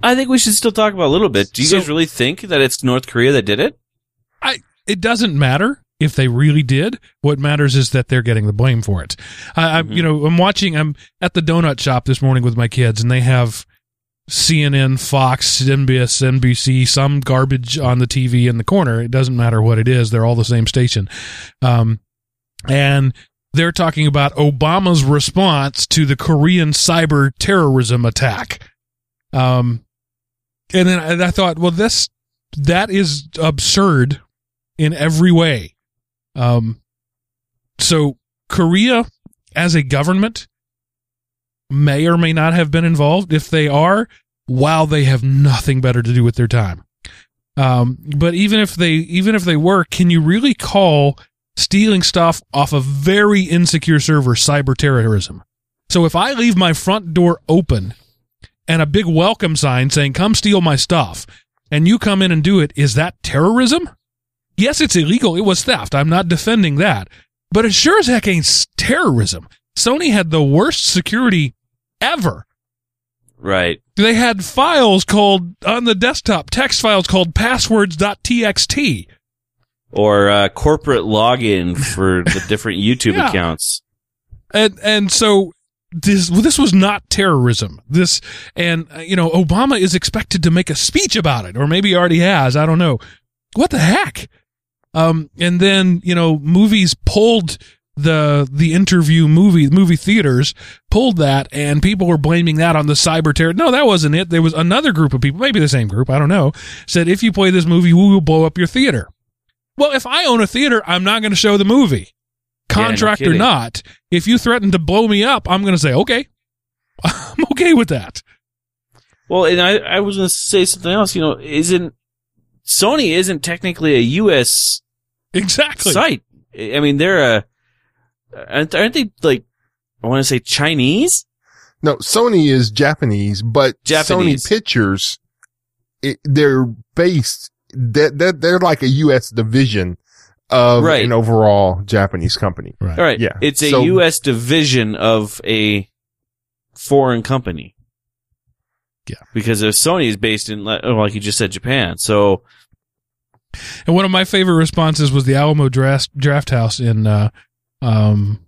I think we should still talk about it a little bit. Do you So- guys really think that it's North Korea that did it? It doesn't matter if they really did. What matters is that they're getting the blame for it. I, I'm, Mhm. you know, I'm watching. I'm at the donut shop this morning with my kids, and they have CNN, Fox, NBS, NBC, some garbage on the TV in the corner. It doesn't matter what it is; they're all the same station. Um, and they're talking about Obama's response to the Korean cyber terrorism attack. Um, and then I, I thought, well, this that is absurd in every way. Um, so Korea as a government may or may not have been involved. If they are, wow, they have nothing better to do with their time. Um, but even if they even if they were, can you really call stealing stuff off a very insecure server cyber terrorism? So if I leave my front door open and a big welcome sign saying "Come steal my stuff," and you come in and do it, is that terrorism? Yes, it's illegal. It was theft. I'm not defending that, but it sure as heck ain't terrorism. Sony had the worst security ever. Right. They had files called on the desktop, text files called passwords.txt. Or uh, corporate login for the different YouTube Yeah. accounts. and and so this this was not terrorism. This and uh, you know Obama is expected to make a speech about it, or maybe already has. I don't know. What the heck? Um, and then you know movies pulled the the interview movie movie theaters pulled that, and people were blaming that on the cyber terror. No, that wasn't it. There was another group of people, maybe the same group, I don't know, said if you play this movie, we will blow up your theater. Well, if I own a theater, I'm not going to show the movie Yeah, no contract or not, if you threaten to blow me up, I'm going to say, okay, I'm okay with that. Well, and I, I was going to say something else. You know, isn't Sony isn't technically a U.S. Exactly. site? I mean, they're a aren't, aren't they like I want to say Chinese? No, Sony is Japanese, but Japanese. Sony Pictures, it, they're based, they're, they're, they're like a U.S. division of Right. an overall Japanese company. Right. All right. Yeah. It's a So- U.S. division of a foreign company. Yeah. Because if Sony is based in, like oh, like you just said, Japan. So And one of my favorite responses was the Alamo Draft, draft House in uh, um,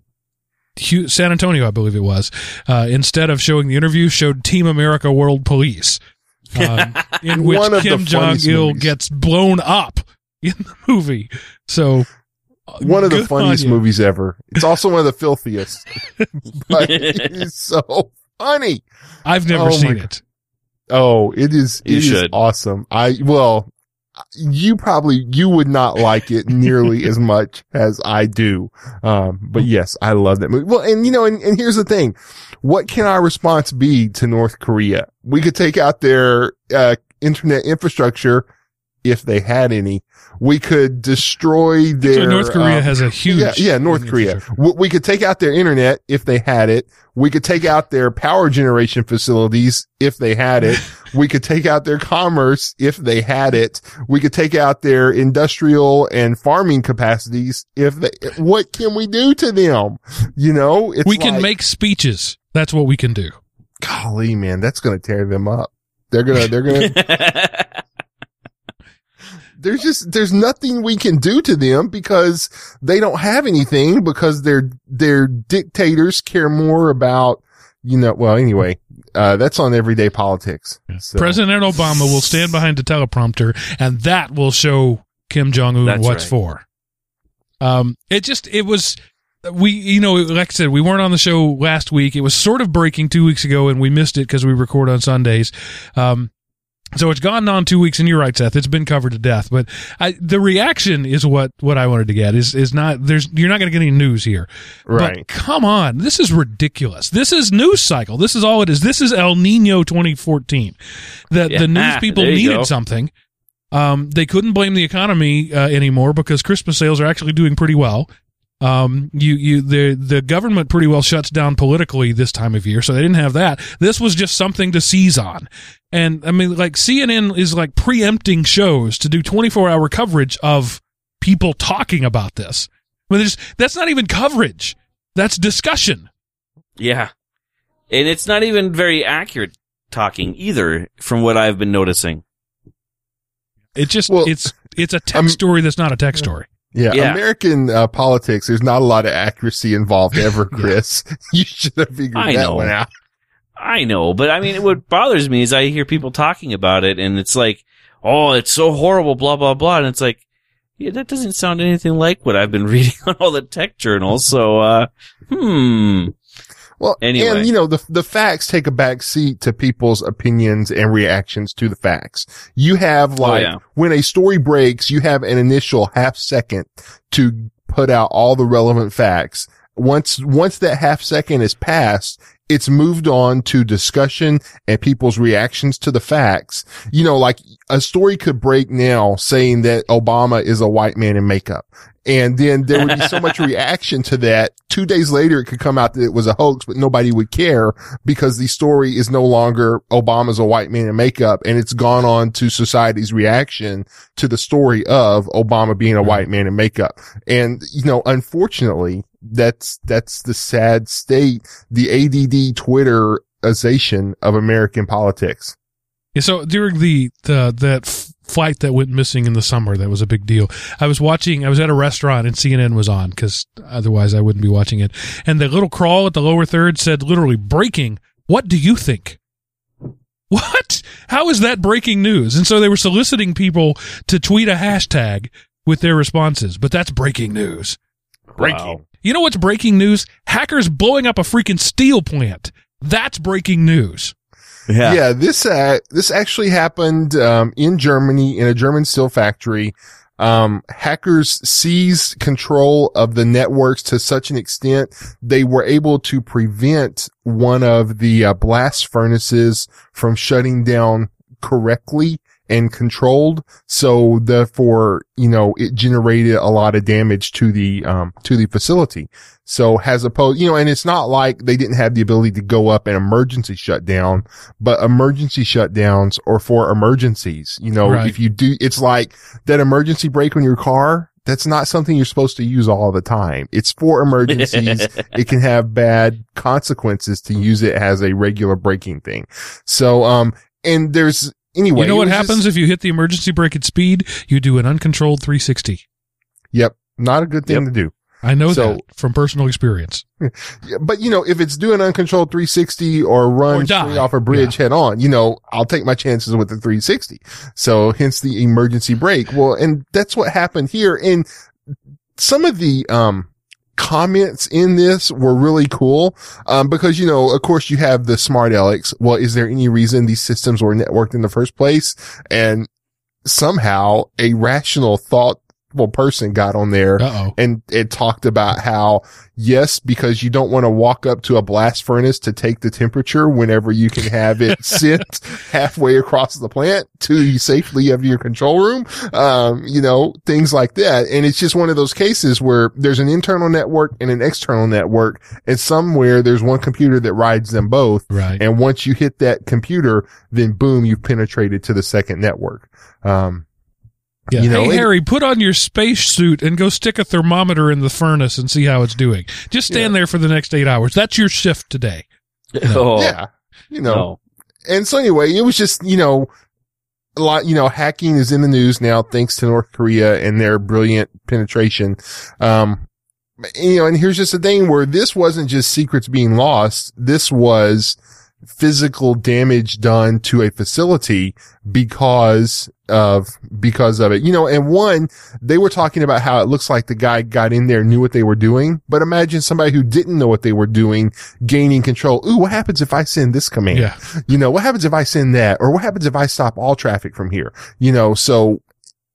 San Antonio, I believe it was. Uh, instead of showing the interview, showed Team America World Police, um, in which One of Kim Jong Il gets blown up in the movie. So uh, One of the good on funniest movies ever. It's also one of the filthiest, but it's so funny. I've never Oh my seen God. it. Oh, it is, You it is should. awesome. I, well, you probably, you would not like it nearly as much as I do. Um, but yes, I love that movie. Well, and you know, and, and here's the thing. What can our response be to North Korea? We could take out their, uh, internet infrastructure if they had any. We could destroy So their, North Korea um, has a huge. yeah, yeah, North Korea. W- We could take out their internet if they had it. We could take out their power generation facilities if they had it. we could take out their commerce if they had it. We could take out their industrial and farming capacities if they, what can we do to them? You know, it's we can like, make speeches. That's what we can do. golly, man, that's going to tear them up. They're going to, they're going to, there's just there's nothing we can do to them because they don't have anything because their their dictators care more about you know well anyway uh that's on everyday politics So- President Obama will stand behind a teleprompter, and that will show Kim Jong Un what's right. for. Um, it just it was we you know like I said we weren't on the show last week. It was sort of breaking two weeks ago, and we missed it because we record on Sundays. Um, so it's gone on two weeks, and you're right, Seth. It's been covered to death. But I, the reaction is what what I wanted to get is is not there's you're not going to get any news here. right But come on, this is ridiculous. This is news cycle. This is all it is. This is El Nino 2014. That Yeah, the news people there needed go. something. Um, they couldn't blame the economy uh, anymore because Christmas sales are actually doing pretty well. Um, you you the the government pretty well shuts down politically this time of year, so they didn't have that. This was just something to seize on. And I mean, like CNN is like preempting shows to do 24 hour coverage of people talking about this. I mean, there's, that's not even coverage. That's discussion. yeah. And it's not even very accurate talking either, from what I've been noticing. It just Well, it's it's a text um, story that's not a tech story. Yeah, Yeah. american uh, politics there's not a lot of accuracy involved ever chris you should have figured I that know. one out I know, but I mean, what bothers me is I hear people talking about it, and it's like, oh, it's so horrible, blah blah blah, and it's like, yeah, that doesn't sound anything like what I've been reading on all the tech journals. So, uh, hmm, Well, Anyway. and you know, the, the facts take a back seat to people's opinions and reactions to the facts. You have oh, like, yeah. when a story breaks, you have an initial half second to put out all the relevant facts. once, once that half second is passed, it's moved on to discussion and people's reactions to the facts. You know, like a story could break now saying that Obama is a white man in makeup. And then there would be so much reaction to that. Two days later, it could come out that it was a hoax, but nobody would care because the story is no longer Obama's a white man in makeup and it's gone on to society's reaction to the story of Obama being a white man in makeup. And, you know, unfortunately, that's, that's the sad state, the ADD Twitterization of American politics. Yeah, so during the, the that flight that went missing in the summer, that was a big deal. I was watching. I was at a restaurant and CNN was on because otherwise I wouldn't be watching it. And the little crawl at the lower third said literally breaking. What do you think? What? How is that breaking news? And so they were soliciting people to tweet a hashtag with their responses, but that's breaking news. Breaking. You know what's breaking news? Hackers blowing up a freaking steel plant. That's breaking news. Yeah. Yeah, this uh, this actually happened um, in Germany in a German steel factory. Um, hackers seized control of the networks to such an extent they were able to prevent one of the uh, blast furnaces from shutting down correctly and controlled. So therefore, you know, it generated a lot of damage to the, um, to the facility. So as opposed, you know, and it's not like they didn't have the ability to go up and emergency shutdown, but emergency shutdowns are for emergencies. You know, Right. if you do, it's like that emergency brake on your car. That's not something you're supposed to use all the time. It's for emergencies. it can have bad consequences to use it as a regular braking thing. So, um, and there's, anyway. you know what happens just- if you hit the emergency brake at speed? You do an uncontrolled 360. yep. Not a good thing Yep. to do. I know So- that from personal experience. But you know, if it's doing uncontrolled 360 or run Or straight off a bridge head on, you know, I'll take my chances with the 360. So hence the emergency brake. Well, and that's what happened here. And some of the, um, comments in this were really cool. Um, because, you know, of course you have the smart Alex. Well, is there any reason these systems were networked in the first place? And somehow a rational person got on there Uh oh. and it talked about how yes, because you don't want to walk up to a blast furnace to take the temperature whenever you can have it sit halfway across the plant to safely of your control room. Um, you know, things like that. And it's just one of those cases where there's an internal network and an external network and somewhere there's one computer that rides them both. Right. And once you hit that computer, then boom, you've penetrated to the second network. Um, Yeah. You know, hey, it- Harry, put on your space suit and go stick a thermometer in the furnace and see how it's doing. Just stand there for the next eight hours. That's your shift today. Oh, yeah, you know, no. and so anyway, it was just, you know, a lot, you know, hacking is in the news now thanks to North Korea and their brilliant penetration. Um, you know, and here's just the thing where this wasn't just secrets being lost. This was physical damage done to a facility because of, because of it, you know, and one, they were talking about how it looks like the guy got in there, knew what they were doing, but imagine somebody who didn't know what they were doing gaining control. Ooh, what happens if I send this command? Yeah. You know, what happens if I send that? Or what happens if I stop all traffic from here? You know, so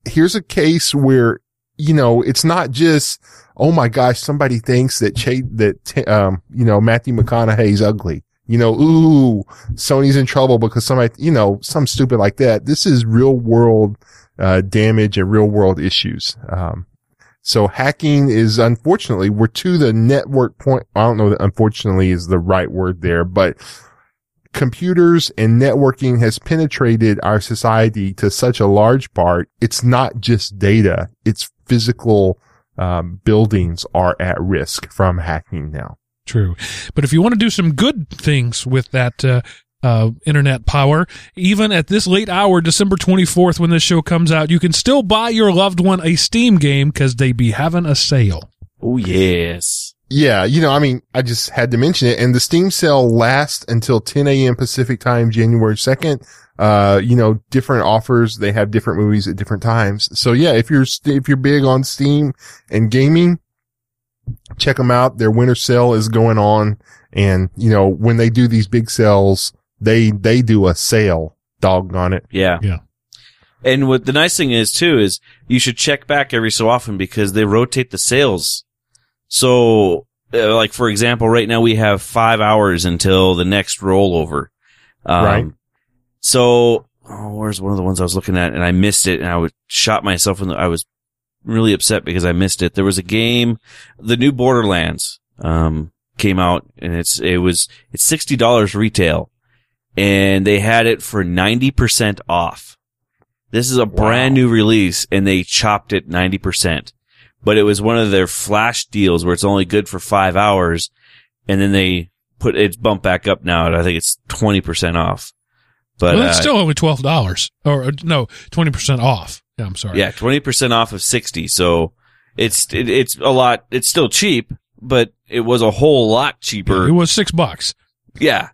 here's a case where, you know, it's not just, oh my gosh, somebody thinks that Ch- that, um, you know, Matthew McConaughey's ugly. You know, ooh, Sony's in trouble because somebody, you know, some stupid like that. This is real world, uh, damage and real world issues. Um, so hacking is unfortunately, we're to the network point. I don't know that unfortunately is the right word there, but computers and networking has penetrated our society to such a large part. It's not just data. It's physical, um, buildings are at risk from hacking now. True. But if you want to do some good things with that, uh, uh, internet power, even at this late hour, December 24th, when this show comes out, you can still buy your loved one a Steam game because they be having a sale. Oh, yes. Yeah, you know, I mean, I just had to mention it. And the Steam sale lasts until 10 a.m. Pacific time, January 2nd. Uh, you know, different offers. They have different movies at different times. So yeah, if you're, st- if you're big on Steam and gaming, check them out. Their winter sale is going on. And, you know, when they do these big sales, they, they do a sale. Doggone it. Yeah. Yeah. And what the nice thing is too is you should check back every so often because they rotate the sales. So uh, like for example, right now we have five hours until the next rollover. Um, Right. So, oh, where's one of the ones I was looking at and I missed it and I was shot myself in the, I was really upset because I missed it. There was a game, the new Borderlands, um, came out and it's, it was, it's $60 retail and they had it for 90% off. This is a brand new release and they chopped it 90%. But it was one of their flash deals where it's only good for five hours and then they put it's bumped back up now and I think it's 20% off. But well, that's uh, still only twelve dollars, or no, twenty percent off. Yeah, I'm sorry. yeah, 20% off of 60. So it's, it, it's a lot, it's still cheap, but it was a whole lot cheaper. it was six bucks. Yeah.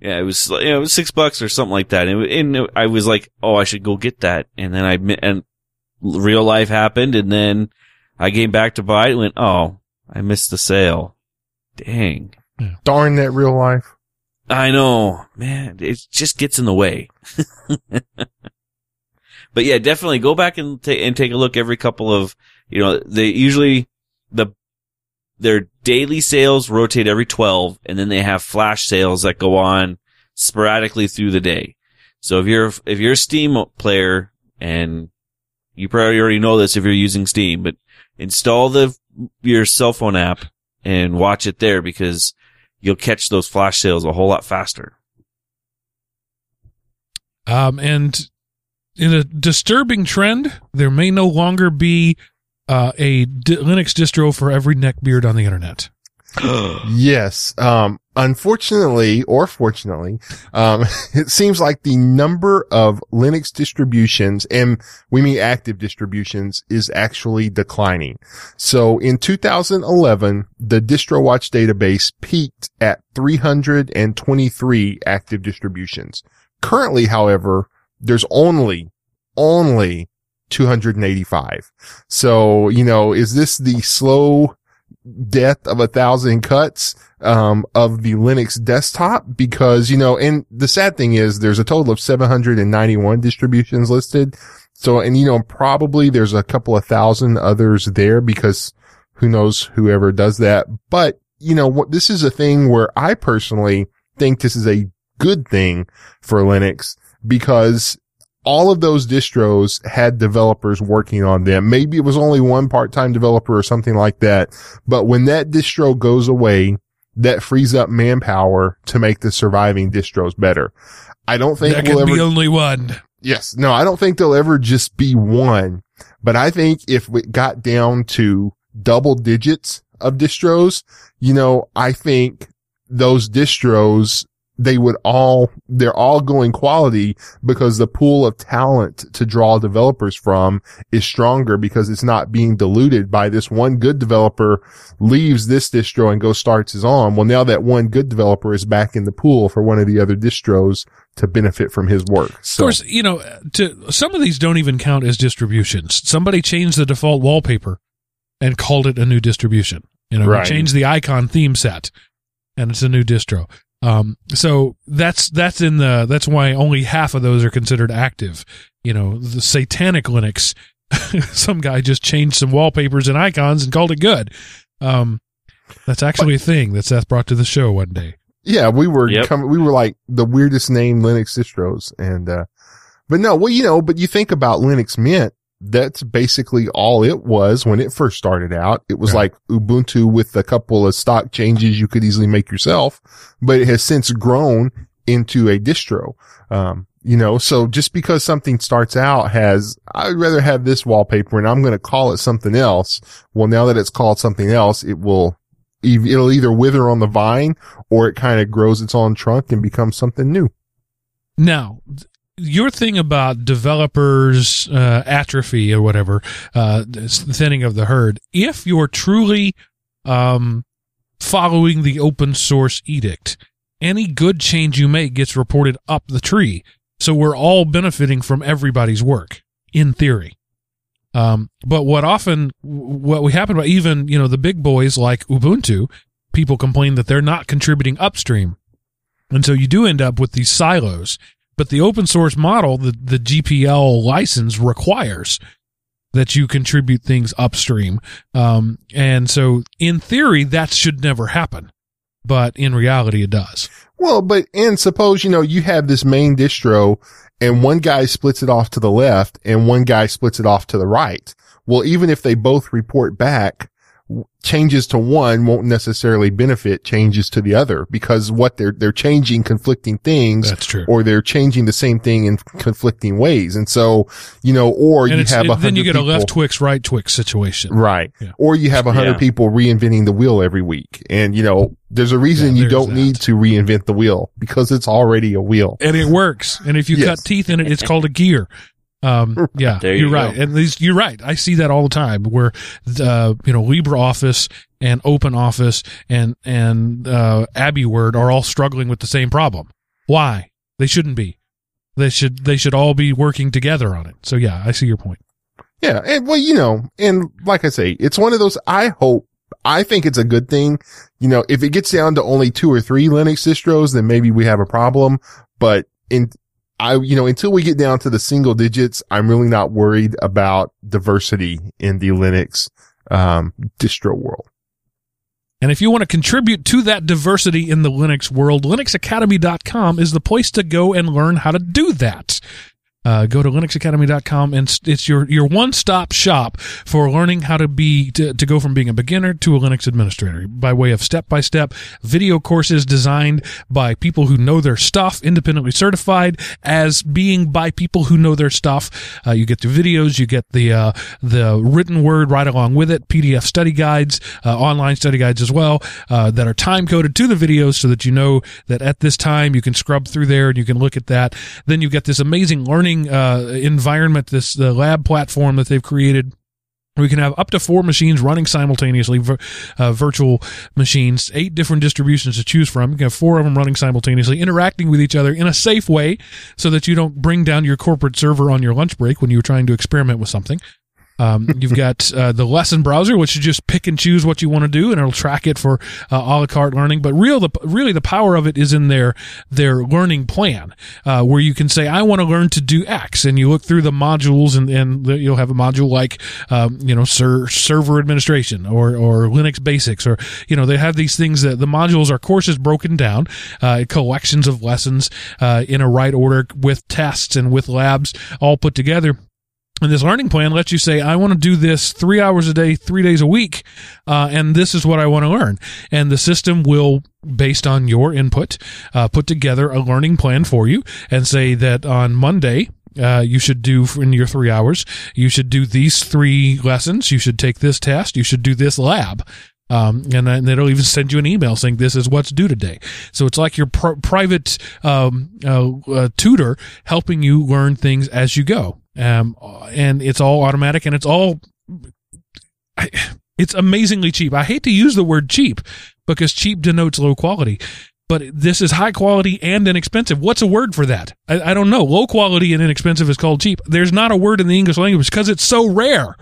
Yeah, it was, you know, it was six bucks or something like that. And, it- and it- I was like, oh, I should go get that. And then I, and real life happened. And then I came back to buy it and went, oh, I missed the sale. Dang. Darn that real life. I know, man, it just gets in the way. but yeah, definitely go back and, and take a look every couple of, you know, they usually, the, their daily sales rotate every 12 and then they have flash sales that go on sporadically through the day. So if you're, if you're a Steam player and you probably already know this if you're using Steam, but install the, your cell phone app and watch it there because you'll catch those flash sales a whole lot faster. Um, and in a disturbing trend, there may no longer be uh, a Linux distro for every neckbeard on the internet. Yes. Um, unfortunately or fortunately, um, it seems like the number of Linux distributions and we mean active distributions is actually declining. So in 2011, the DistroWatch database peaked at 323 active distributions. Currently, however, there's only, only 285. So, you know, is this the slow death of a thousand cuts um, of the Linux desktop because you know, and the sad thing is there's a total of 791 distributions listed. So, and you know, probably there's a couple of thousand others there because who knows whoever does that. But you know, what this is a thing where I personally think this is a good thing for Linux because all of those distros had developers working on them. Maybe it was only one part-time developer or something like that. But when that distro goes away, that frees up manpower to make the surviving distros better. I don't think There we'll can ever, be only one. yes, no, I don't think there'll ever just be one, but I think if it got down to double digits of distros, you know, I think those distros, they would all, they're all going quality because the pool of talent to draw developers from is stronger because it's not being diluted by this one good developer leaves this distro and goes starts his own. Well, now that one good developer is back in the pool for one of the other distros to benefit from his work. Of course, you know, to some of these don't even count as distributions. Somebody changed the default wallpaper and called it a new distribution. You know, Right. we changed the icon theme set, and it's a new distro. Um, so that's that's in the that's why only half of those are considered active. You know, the satanic Linux. some guy just changed some wallpapers and icons and called it good. Um, that's actually a thing that Seth brought to the show one day. yeah, we were Yep. coming, we were like the weirdest name Linux distros. And, uh, but no, well, you know, but you think about Linux Mint, that's basically all it was when it first started out. It was Right. like Ubuntu with a couple of stock changes you could easily make yourself, but it has since grown into a distro. Um, you know, so just because something starts out has, I'd rather have this wallpaper and I'm going to call it something else. Well, now that it's called something else, it will, it'll either wither on the vine or it kind of grows its own trunk and becomes something new. Now, your thing about developers uh, atrophy or whatever, uh, thinning of the herd. If you're truly um, following the open source edict, any good change you make gets reported up the tree. So we're all benefiting from everybody's work in theory. Um, but what often, what we happen about even, you know, the big boys like Ubuntu, people complain that they're not contributing upstream. And so you do end up with these silos. But the open source model, the, the GPL license requires that you contribute things upstream. Um, and so in theory, that should never happen, but in reality, it does. Well, but, and suppose, you know, you have this main distro and one guy splits it off to the left and one guy splits it off to the right. Well, even if they both report back, changes to one won't necessarily benefit changes to the other because what they're, they're changing conflicting things That's true. or they're changing the same thing in conflicting ways. And so, you know, or and you have a then you hundred get a left Twix, right Twix situation. Right. Yeah. Or you have a hundred Yeah. people reinventing the wheel every week. And, you know, there's a reason Yeah, you don't that. need to reinvent the wheel because it's already a wheel. And it works. And if you Yes. cut teeth in it, it's called a gear. Um, yeah, There you're you right. go. And these, you're right. I see that all the time where, uh, you know, LibreOffice and OpenOffice and, and, uh, AbiWord are all struggling with the same problem. Why? They shouldn't be. They should, they should all be working together on it. So yeah, I see your point. Yeah. And well, you know, and like I say, it's one of those, I hope, I think it's a good thing. You know, if it gets down to only two or three Linux distros, then maybe we have a problem. But in, I, you know, until we get down to the single digits, I'm really not worried about diversity in the Linux, um, distro world. And if you want to contribute to that diversity in the Linux world, linuxacademy.com is the place to go and learn how to do that. Uh, go to linuxacademy.com and it's your, your one-stop shop for learning how to be, to, to go from being a beginner to a Linux administrator by way of step-by-step video courses designed by people who know their stuff, independently certified as being by people who know their stuff. Uh, you get the videos, you get the, uh, the written word right along with it, PDF study guides, uh, online study guides as well, uh, that are time coded to the videos so that you know that at this time you can scrub through there and you can look at that. Then you get this amazing learning, uh, environment, this, the lab platform that they've created. We can have up to four machines running simultaneously, uh, virtual machines, eight different distributions to choose from. You can have four of them running simultaneously, interacting with each other in a safe way so that you don't bring down your corporate server on your lunch break when you're trying to experiment with something. Um, you've got uh, the lesson browser, which you just pick and choose what you want to do, and it'll track it for uh, a la carte learning. But real, the really the power of it is in their their learning plan, uh, where you can say, "I want to learn to do X," and you look through the modules, and and you'll have a module like, um, you know, ser- server administration or or Linux basics, or you know, they have these things that the modules are courses broken down, uh, collections of lessons uh, in a right order with tests and with labs all put together. And this learning plan lets you say, I want to do this three hours a day, three days a week, uh, and this is what I want to learn. And the system will, based on your input, uh, put together a learning plan for you and say that on Monday, uh, you should do in your three hours, you should do these three lessons, you should take this test, you should do this lab. Um, and then it'll even send you an email saying this is what's due today. So it's like your pr- private um, uh, uh, tutor helping you learn things as you go. Um, and it's all automatic and it's all it's amazingly cheap. I hate to use the word cheap because cheap denotes low quality. But this is high quality and inexpensive. What's a word for that? I, I don't know. Low quality and inexpensive is called cheap. There's not a word in the English language because it's so rare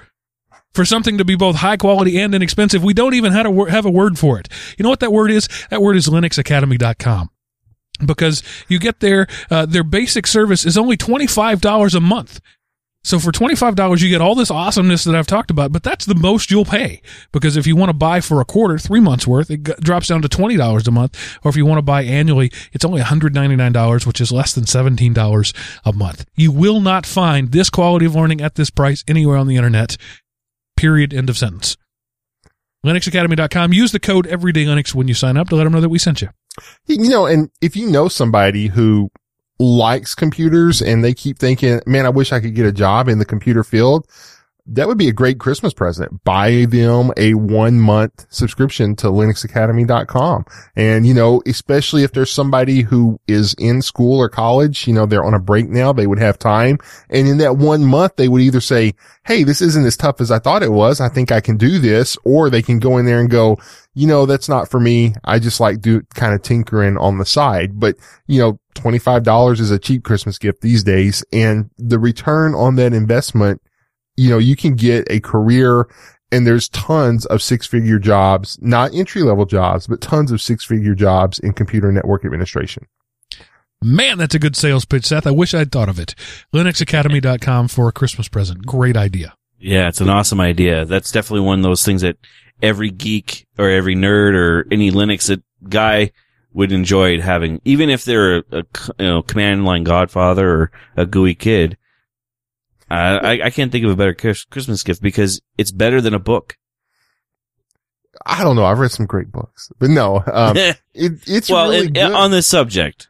for something to be both high quality and inexpensive. We don't even have a, have a word for it. You know what that word is? That word is linuxacademy.com. Because you get there, uh, their basic service is only $25 a month. So for $25, you get all this awesomeness that I've talked about, but that's the most you'll pay. Because if you want to buy for a quarter, three months worth, it drops down to $20 a month. Or if you want to buy annually, it's only $199, which is less than $17 a month. You will not find this quality of learning at this price anywhere on the internet. Period. End of sentence. LinuxAcademy.com. Use the code EverydayLinux when you sign up to let them know that we sent you. You know, and if you know somebody who likes computers and they keep thinking, man, I wish I could get a job in the computer field, that would be a great Christmas present. Buy them a one month subscription to linuxacademy.com. And, you know, especially if there's somebody who is in school or college, you know, they're on a break now, they would have time. And in that one month, they would either say, Hey, this isn't as tough as I thought it was. I think I can do this. Or they can go in there and go, you know, that's not for me. I just like do kind of tinkering on the side, but you know, $25 is a cheap Christmas gift these days. And the return on that investment, you know, you can get a career and there's tons of six figure jobs, not entry level jobs, but tons of six figure jobs in computer network administration. Man, that's a good sales pitch, Seth. I wish I'd thought of it. LinuxAcademy.com for a Christmas present. Great idea. Yeah, it's an awesome idea. That's definitely one of those things that every geek or every nerd or any Linux guy would enjoy having, even if they're a, a you know command line godfather or a GUI kid. Uh, I I can't think of a better Christmas gift because it's better than a book. I don't know. I've read some great books, but no, um, it, it's well really it, on this subject.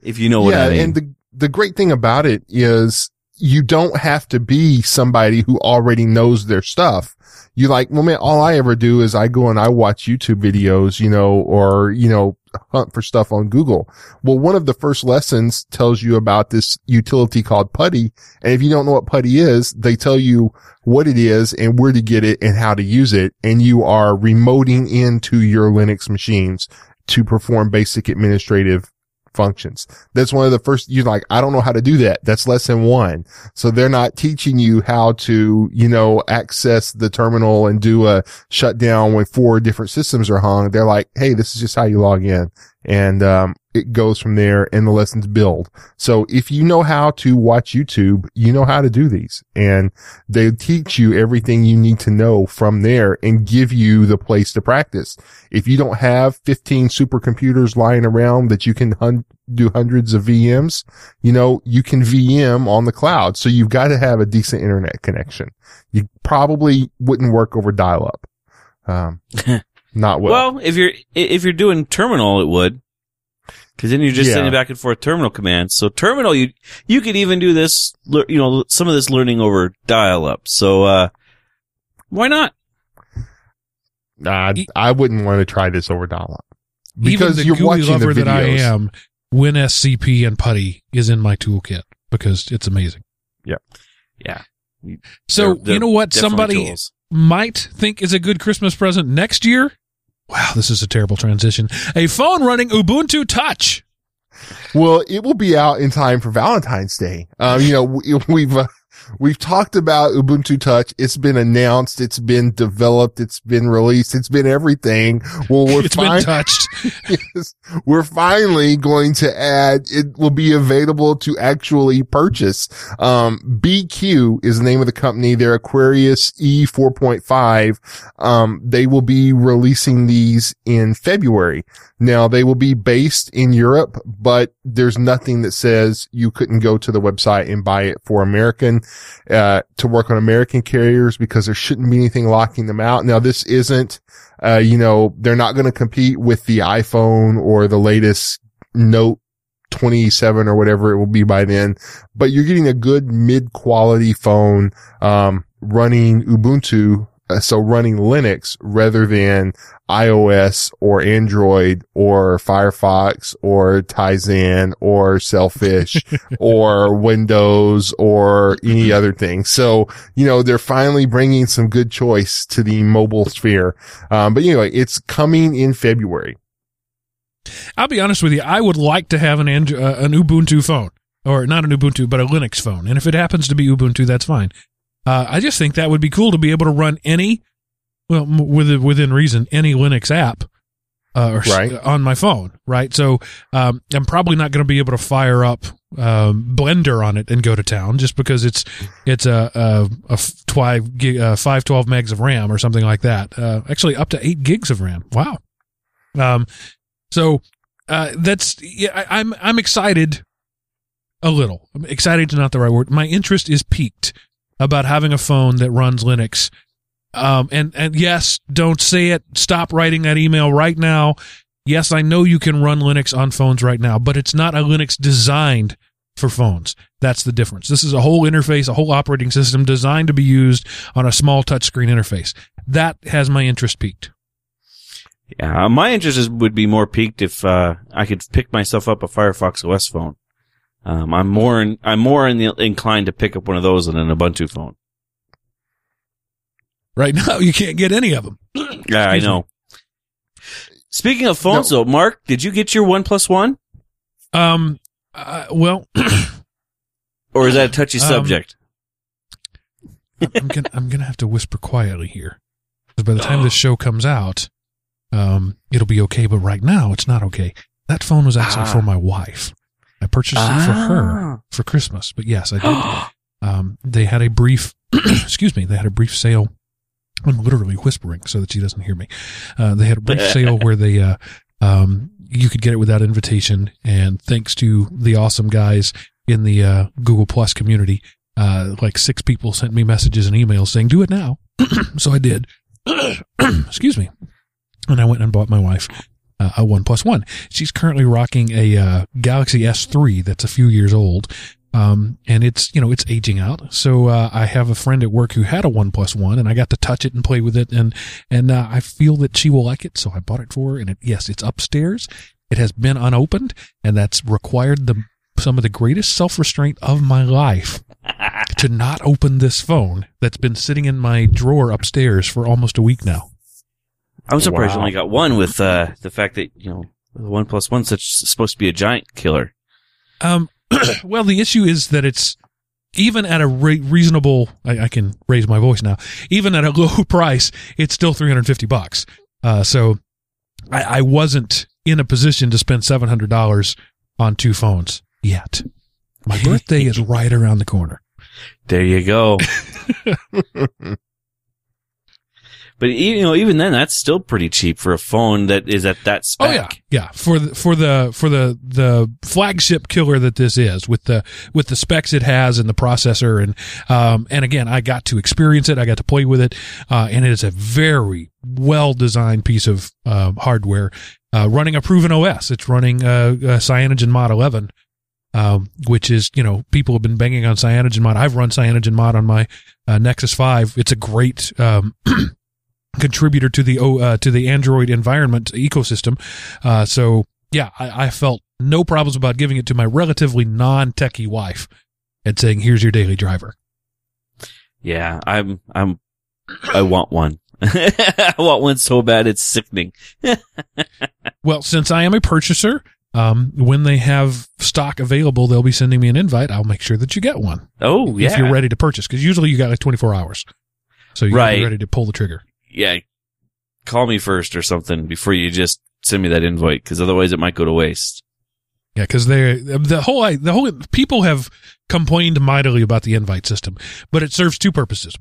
If you know what yeah, I mean. and the the great thing about it is you don't have to be somebody who already knows their stuff. You like, well, man, all I ever do is I go and I watch YouTube videos, you know, or, you know, hunt for stuff on Google. Well, one of the first lessons tells you about this utility called PuTTY. And if you don't know what PuTTY is, they tell you what it is and where to get it and how to use it. And you are remoting into your Linux machines to perform basic administrative functions. That's one of the first, you're like, I don't know how to do that. That's lesson one. So they're not teaching you how to, you know, access the terminal and do a shutdown when four different systems are hung. They're like, Hey, this is just how you log in. And, um, it goes from there and the lessons build. So if you know how to watch YouTube, you know how to do these and they teach you everything you need to know from there and give you the place to practice. If you don't have 15 supercomputers lying around that you can hun- do hundreds of VMs, you know, you can VM on the cloud. So you've got to have a decent internet connection. You probably wouldn't work over dial up. Um, not well. Well, if you're, if you're doing terminal, it would. Cause then you're just Yeah. sending back and forth terminal commands. So terminal, you, you could even do this, lear- you know, some of this learning over dial up. So, uh, why not? Nah, E- I wouldn't want to try this over dial up Even because the you're GUI watching lover the videos. that I am, WinSCP and PuTTY is in my toolkit because it's amazing. Yeah. Yeah. So They're- you know what? Somebody tools. might think is a good Christmas present next year. Wow, this is a terrible transition. A phone running Ubuntu Touch. Well, it will be out in time for Valentine's Day. Um, you know, we, we've, uh, we've talked about Ubuntu Touch. It's been announced. It's been developed. It's been released. It's been everything. Well, we're It's fine. been touched. yes, we're finally going to add, it will be available to actually purchase. Um, BQ is the name of the company. They're Aquaris E 4.5. Um, they will be releasing these in February. Now they will be based in Europe, but there's nothing that says you couldn't go to the website and buy it for American, uh, to work on American carriers because there shouldn't be anything locking them out. Now this isn't, uh, you know, they're not going to compete with the iPhone or the latest Note 27 or whatever it will be by then, but you're getting a good mid quality phone, um, running Ubuntu. Uh, so running Linux rather than iOS or Android or Firefox or Tizen or Sailfish or Windows or any other thing. So, you know, they're finally bringing some good choice to the mobile sphere. Um, but anyway, it's coming in February. I'll be honest with you. I would like to have an Andro- uh, an Ubuntu phone, or not an Ubuntu, but a Linux phone. And if it happens to be Ubuntu, that's fine. Uh, I just think that would be cool to be able to run any, well, m- within within reason, any Linux app, uh, or s- Right. on my phone. Right. So um, I'm probably not going to be able to fire up um, Blender on it and go to town just because it's it's a a, a twi- gig, uh, five twelve megs of RAM or something like that. Uh, actually, up to eight gigs of RAM. Wow. Um, so uh, that's yeah, I, I'm I'm excited a little. I'm excited is not the right word. My interest is peaked about having a phone that runs Linux. Um, and and yes, don't say it. Stop writing that email right now. Yes, I know you can run Linux on phones right now, but it's not a Linux designed for phones. That's the difference. This is a whole interface, a whole operating system designed to be used on a small touchscreen interface. That has my interest peaked. Yeah, my interest would be more peaked if uh, I could pick myself up a Firefox OS phone. Um, I'm more in, I'm more in the, inclined to pick up one of those than an Ubuntu phone. Right now, you can't get any of them. Yeah, I know. Speaking of phones, though, Mark, did you get your OnePlus One, Um, uh, well, or is that a touchy Um, subject? I'm gonna I'm gonna have to whisper quietly here, because by the time this show comes out, um, it'll be okay. But right now, it's not okay. That phone was actually Ah. for my wife. Purchased it for her for Christmas. But yes, I did. Ah. Um, they had a brief excuse me, they had a brief sale. I'm literally whispering so that she doesn't hear me. Uh, they had a brief sale where they, uh, um, you could get it without invitation. And thanks to the awesome guys in the, uh, Google Plus community, uh, like six people sent me messages and emails saying, do it now. so I did. excuse me. And I went and bought my wife uh, a OnePlus One. She's currently rocking a uh, Galaxy S3 that's a few years old, um, and it's you know it's aging out. So uh, I have a friend at work who had a OnePlus One, and I got to touch it and play with it, and and uh, I feel that she will like it, so I bought it for her. And it, yes, it's upstairs. It has been unopened, and that's required the some of the greatest self restraint of my life to not open this phone that's been sitting in my drawer upstairs for almost a week now. I'm surprised you only got one with uh, the fact that you know the one plus one such supposed to be a giant killer. Um, well, the issue is that it's even at a re- reasonable. I, I can raise my voice now. Even at a low price, it's still three hundred fifty bucks. Uh, so I, I wasn't in a position to spend seven hundred dollars on two phones yet. My birthday is right around the corner. There you go. but you know, even then, that's still pretty cheap for a phone that is at that spec. Oh yeah, yeah. For the, for the for the the flagship killer that this is, with the with the specs it has and the processor, and um and again, I got to experience it. I got to play with it, uh, and it is a very well designed piece of uh, hardware, uh, running a proven OS. It's running uh, uh CyanogenMod 11. Um, which is, you know, people have been banging on CyanogenMod. I've run CyanogenMod on my uh, Nexus 5. It's a great, um, contributor to the uh, to the Android environment ecosystem. Uh, so yeah, I, I felt no problems about giving it to my relatively non-techie wife and saying, "Here's your daily driver." Yeah, I'm, I'm, I want one. I want one so bad it's sickening. Well, since I am a purchaser, um, when they have stock available, they'll be sending me an invite. I'll make sure that you get one Oh yeah, if you're ready to purchase, because usually you got like 24 hours, so you're Right. ready to pull the trigger. Yeah. Call me first or something before you just send me that invite, because otherwise it might go to waste. Yeah, because they the whole the whole people have complained mightily about the invite system, but it serves two purposes.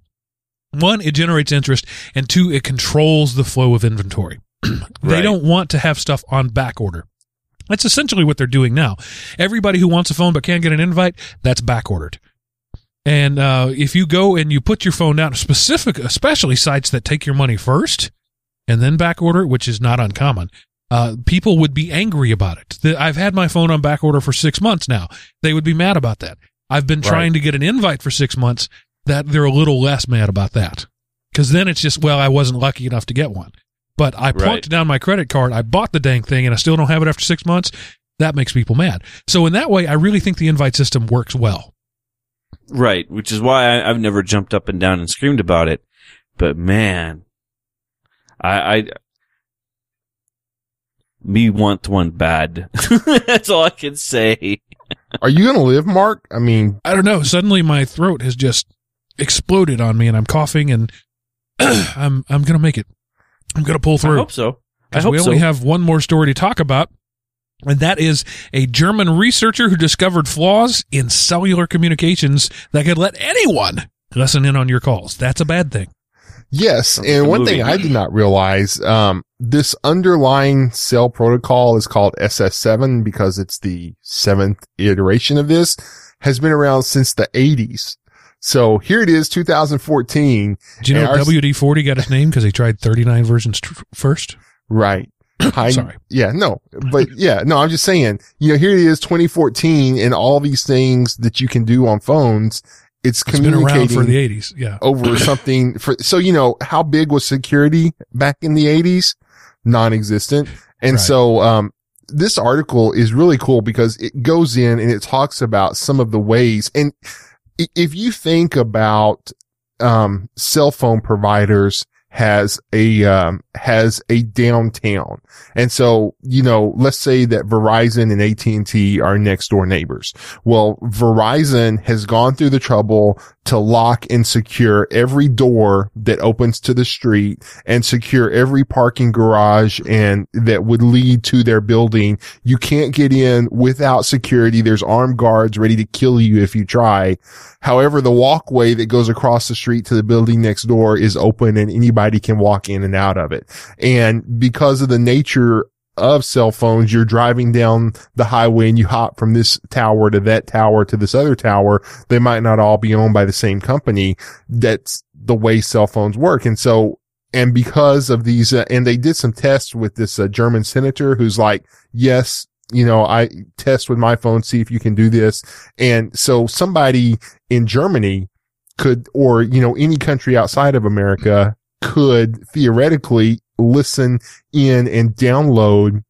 One, it generates interest, and two, it controls the flow of inventory. they Right. don't want to have stuff on back order. That's essentially what they're doing now. Everybody who wants a phone but can't get an invite, that's back ordered. And uh, if you go and you put your phone down, specific, especially sites that take your money first and then back order, which is not uncommon, uh, people would be angry about it. The, I've had my phone on back order for six months now. They would be mad about that. I've been Right. trying to get an invite for six months. That they're a little less mad about that because then it's just well, I wasn't lucky enough to get one. But I plunked Right. down my credit card. I bought the dang thing, and I still don't have it after six months. That makes people mad. So in that way, I really think the invite system works well. Right, which is why I, I've never jumped up and down and screamed about it. But man, I, I me want one bad. That's all I can say. Are you going to live, Mark? I mean, I don't know. Suddenly, my throat has just exploded on me, and I'm coughing, and I'm I'm gonna make it. I'm gonna pull I through. hope so. I Because hope we so. only have one more story to talk about, and that is a German researcher who discovered flaws in cellular communications that could let anyone listen in on your calls. That's a bad thing. yes. And one thing I did not realize, um, this underlying cell protocol is called SS7 because it's the seventh iteration of this has been around since the 80s. So here it is, 2014. Do you know And WD 40 got its name because he tried 39 versions tr- first? Right. High, Sorry. Yeah, no, but yeah, no, I'm just saying, you know, here it is 2014 and all these things that you can do on phones. It's It's been communicating around for the 80s. Yeah. over something for, so, you know, how big was security back in the 80s? Non-existent. And Right. so, um, this article is really cool because it goes in and it talks about some of the ways. And if you think about, um, cell phone providers has a um, has a downtown. And so, you know, let's say that Verizon and AT&T are next door neighbors. Well, Verizon has gone through the trouble to lock and secure every door that opens to the street and secure every parking garage and that would lead to their building. You can't get in without security. There's armed guards ready to kill you if you try. However, the walkway that goes across the street to the building next door is open and anybody can walk in and out of it. And because of the nature of cell phones, you're driving down the highway and you hop from this tower to that tower to this other tower. They might not all be owned by the same company. That's the way cell phones work. And so, and because of these, uh, and they did some tests with this uh, German senator who's like, yes, you know, I test with my phone, see if you can do this. And so somebody in Germany could, or, you know, any country outside of America could theoretically listen in and download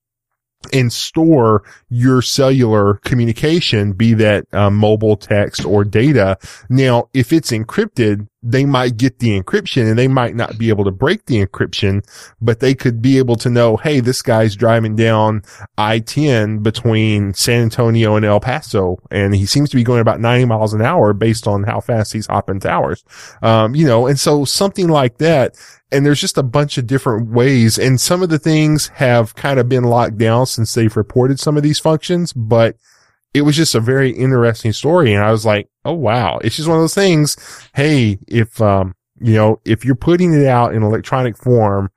and store your cellular communication, be that uh, mobile text or data. Now, if it's encrypted, they might get the encryption and they might not be able to break the encryption, but they could be able to know, Hey, this guy's driving down I-10 between San Antonio and El Paso. And he seems to be going about 90 miles an hour based on how fast he's hopping towers. Um, you know, and so something like that and there's just a bunch of different ways. And some of the things have kind of been locked down since they've reported some of these functions, but it was just a very interesting story. And I was like, Oh, wow. It's just one of those things. Hey, if, um, you know, if you're putting it out in electronic form,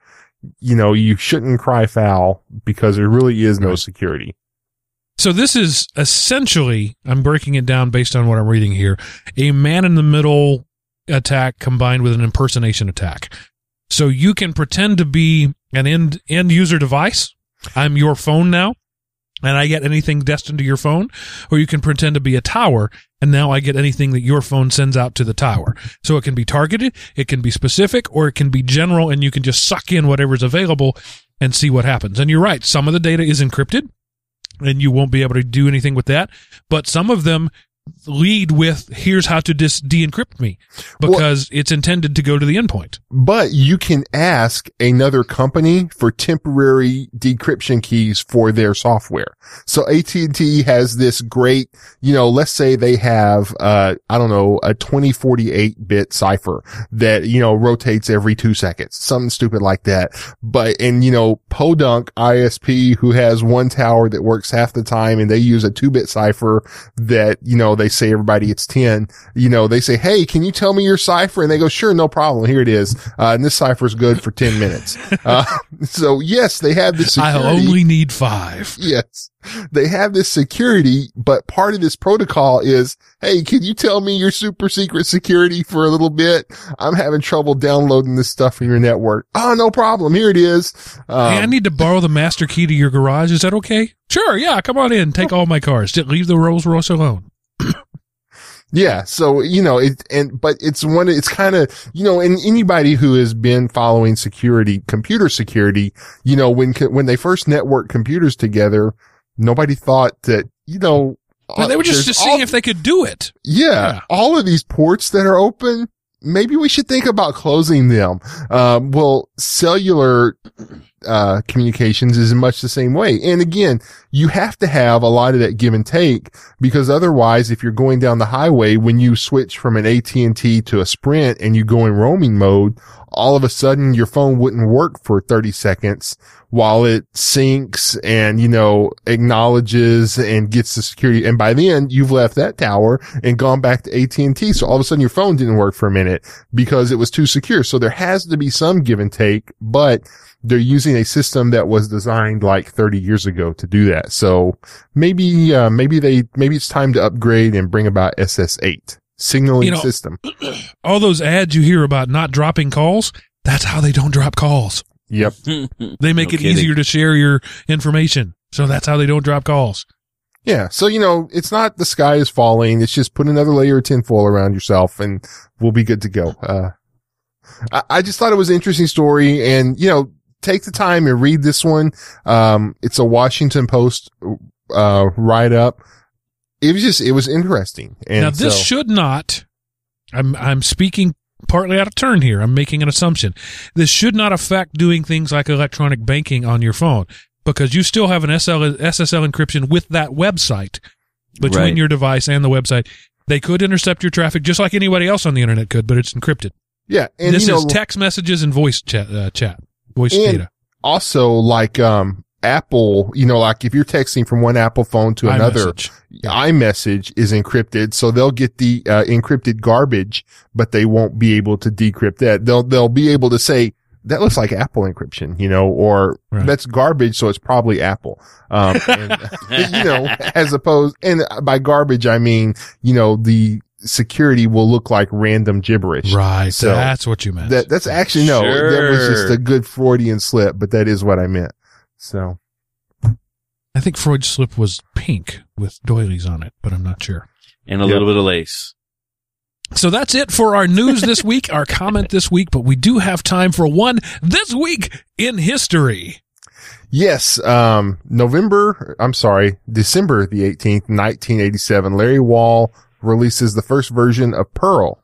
you know, you shouldn't cry foul because there really is no security. So this is essentially, I'm breaking it down based on what I'm reading here, a man in the middle attack combined with an impersonation attack. So you can pretend to be an end end user device. I'm your phone now, and I get anything destined to your phone, or you can pretend to be a tower, and now I get anything that your phone sends out to the tower. So it can be targeted, it can be specific, or it can be general, and you can just suck in whatever's available and see what happens. And you're right, some of the data is encrypted, and you won't be able to do anything with that. But some of them lead with here's how to dis- de-encrypt me because well, it's intended to go to the endpoint. But you can ask another company for temporary decryption keys for their software. So AT&T has this great, you know, let's say they have, uh, I don't know, a 2048 bit cipher that, you know, rotates every two seconds, something stupid like that. But, and, you know, Podunk ISP who has one tower that works half the time and they use a two bit cipher that, you know, they say everybody it's 10, you know, they say, Hey, can you tell me your cipher? And they go, sure, no problem. Here it is. Uh, and this cipher is good for 10 minutes. Uh, so yes, they have this. I only need five. Yes. They have this security, but part of this protocol is, Hey, can you tell me your super secret security for a little bit? I'm having trouble downloading this stuff from your network. Oh, no problem. Here it is. Um, hey, I need to borrow the master key to your garage. Is that okay? Sure. Yeah. Come on in. Take all my cars. Leave the Rolls Royce alone. Yeah. So, you know, it, and, but it's one, it's kind of, you know, and anybody who has been following security, computer security, you know, when, when they first networked computers together, nobody thought that, you know, well, they were just, just seeing all, if they could do it. Yeah, yeah, All of these ports that are open, maybe we should think about closing them. Um, well, cellular uh, communications is in much the same way. And again, you have to have a lot of that give and take because otherwise, if you're going down the highway, when you switch from an AT&T to a Sprint and you go in roaming mode, all of a sudden your phone wouldn't work for 30 seconds while it syncs and, you know, acknowledges and gets the security. And by then you've left that tower and gone back to AT&T. So all of a sudden your phone didn't work for a minute because it was too secure. So there has to be some give and take, but they're using a system that was designed like 30 years ago to do that. So maybe, uh, maybe they, maybe it's time to upgrade and bring about SS8 signaling you know, system. All those ads you hear about not dropping calls, that's how they don't drop calls. Yep. they make no it kidding. easier to share your information. So that's how they don't drop calls. Yeah. So, you know, it's not the sky is falling. It's just put another layer of tinfoil around yourself and we'll be good to go. Uh, I, I just thought it was an interesting story and, you know, take the time and read this one. Um, it's a Washington Post, uh, write up. It was just, it was interesting. And now this so, should not, I'm, I'm speaking partly out of turn here. I'm making an assumption. This should not affect doing things like electronic banking on your phone because you still have an SL, SSL encryption with that website between Right. your device and the website. They could intercept your traffic just like anybody else on the internet could, but it's encrypted. Yeah. And this you know, is text messages and voice chat, uh, chat voice And- data. also like, um, Apple, you know, like if you're texting from one Apple phone to another, iMessage. iMessage is encrypted, so they'll get the uh, encrypted garbage, but they won't be able to decrypt that. They'll they'll be able to say that looks like Apple encryption, you know, or Right. that's garbage, so it's probably Apple. Um, and, you know, as opposed, and by garbage I mean, you know, the security will look like random gibberish. Right. So, that's what you meant. That that's actually no, that was just a good Freudian slip, but that is what I meant. So I think Freud's slip was pink with doilies on it, but I'm not sure. And a Yep. little bit of lace. So that's it for our news this week, our comment this week, but we do have time for one this week in history. Yes, um, November, I'm sorry, December the 18th, 1987, Larry Wall releases the first version of Perl.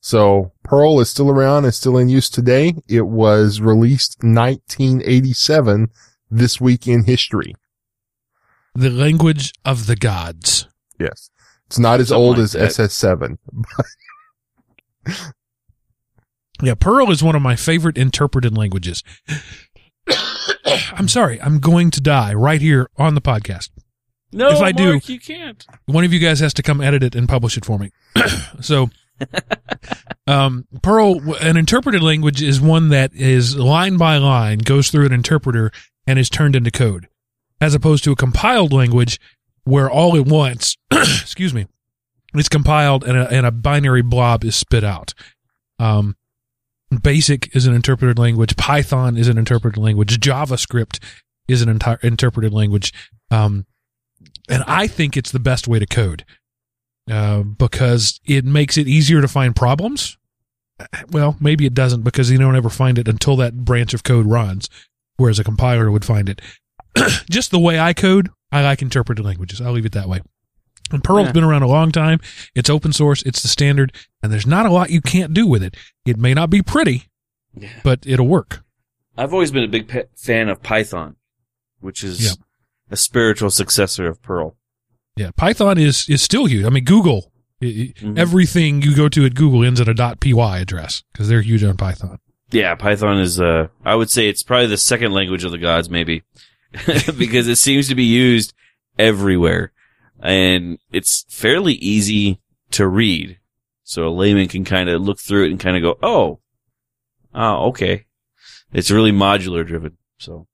So Perl is still around and still in use today. It was released 1987 this week in history. The language of the gods. Yes. It's not as Something old like as that. SS7. Yeah, Perl is one of my favorite interpreted languages. I'm sorry, I'm going to die right here on the podcast. No, If I do- Mark, you can't. one of you guys has to come edit it and publish it for me. so, um, Perl, an interpreted language is one that is line by line, goes through an interpreter and is turned into code, as opposed to a compiled language where all at once, excuse me, it's compiled and a, and a binary blob is spit out. Um, Basic is an interpreted language. Python is an interpreted language. JavaScript is an entire interpreted language. Um, and I think it's the best way to code uh, because it makes it easier to find problems. Well, maybe it doesn't because you don't ever find it until that branch of code runs, whereas a compiler would find it. Just the way I code, I like interpreted languages. I'll leave it that way. And Perl's Yeah. been around a long time. It's open source. It's the standard, and there's not a lot you can't do with it. It may not be pretty, Yeah. but it'll work. I've always been a big pe- fan of Python, which is Yeah. A spiritual successor of Perl. Yeah, Python is is still huge. I mean, Google. i- i- Mhm. Everything you go to at Google ends in a .py address because they're huge on Python. Yeah, Python is, uh, I would say it's probably the second language of the gods, maybe. because it seems to be used everywhere. And it's fairly easy to read. So a layman can kind of look through it and kind of go, oh, oh, okay. It's really modular driven. So,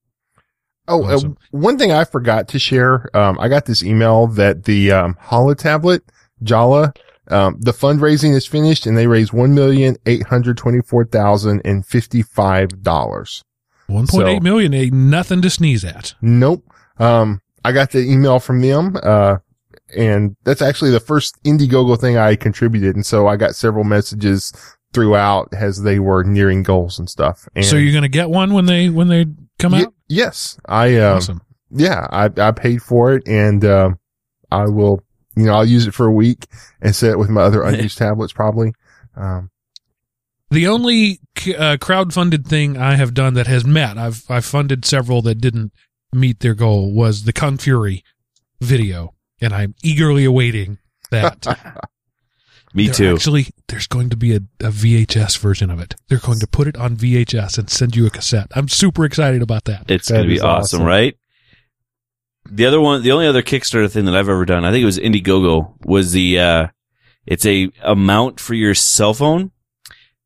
Oh, uh, Awesome. one thing I forgot to share. Um, I got this email that the, um, holo tablet, Jolla, um, the fundraising is finished and they raised one million eight hundred twenty-four thousand and fifty-five dollars. One point eight So- million ain't nothing to sneeze at. Nope. Um, I got the email from them, uh, and that's actually the first Indiegogo thing I contributed. And so I got several messages throughout as they were nearing goals and stuff. And so you're gonna get one when they when they come Ye- out. Yes, I, um, awesome. yeah, I, I paid for it and, um, I will, you know, I'll use it for a week and set it with my other unused tablets probably. Um, The only uh, crowd-funded thing I have done that has met, I've I've funded several that didn't meet their goal, was the Kung Fury video, and I'm eagerly awaiting that. me There too. Actually, there's going to be a, a VHS version of it. They're going to put it on VHS and send you a cassette. I'm super excited about that. It's going to be awesome, awesome. right? The other one, the only other Kickstarter thing that I've ever done, I think it was Indiegogo, was the, uh, it's a, a mount for your cell phone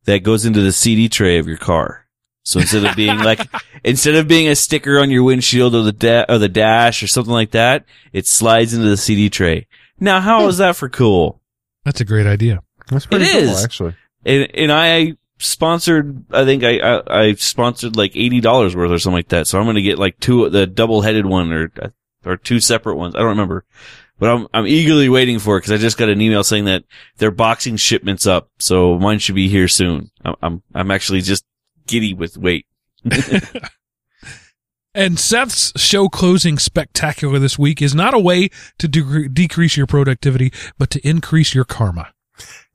that goes into the CD tray of your car. So instead of being like, instead of being a sticker on your windshield or the da- or the dash or something like that, it slides into the CD tray. Now, how is that for cool? That's a great idea. that's pretty It cool, is. actually. And, and I sponsored, I think I, I, I sponsored like $80 worth or something like that. So I'm going to get like two, the double headed one or, or two separate ones. I don't remember, but I'm, I'm eagerly waiting for it because I just got an email saying that they're boxing shipments up. So mine should be here soon. I'm, I'm, I'm actually just giddy with wait. And Seth's show closing spectacular this week is not a way to de- decrease your productivity, but to increase your karma.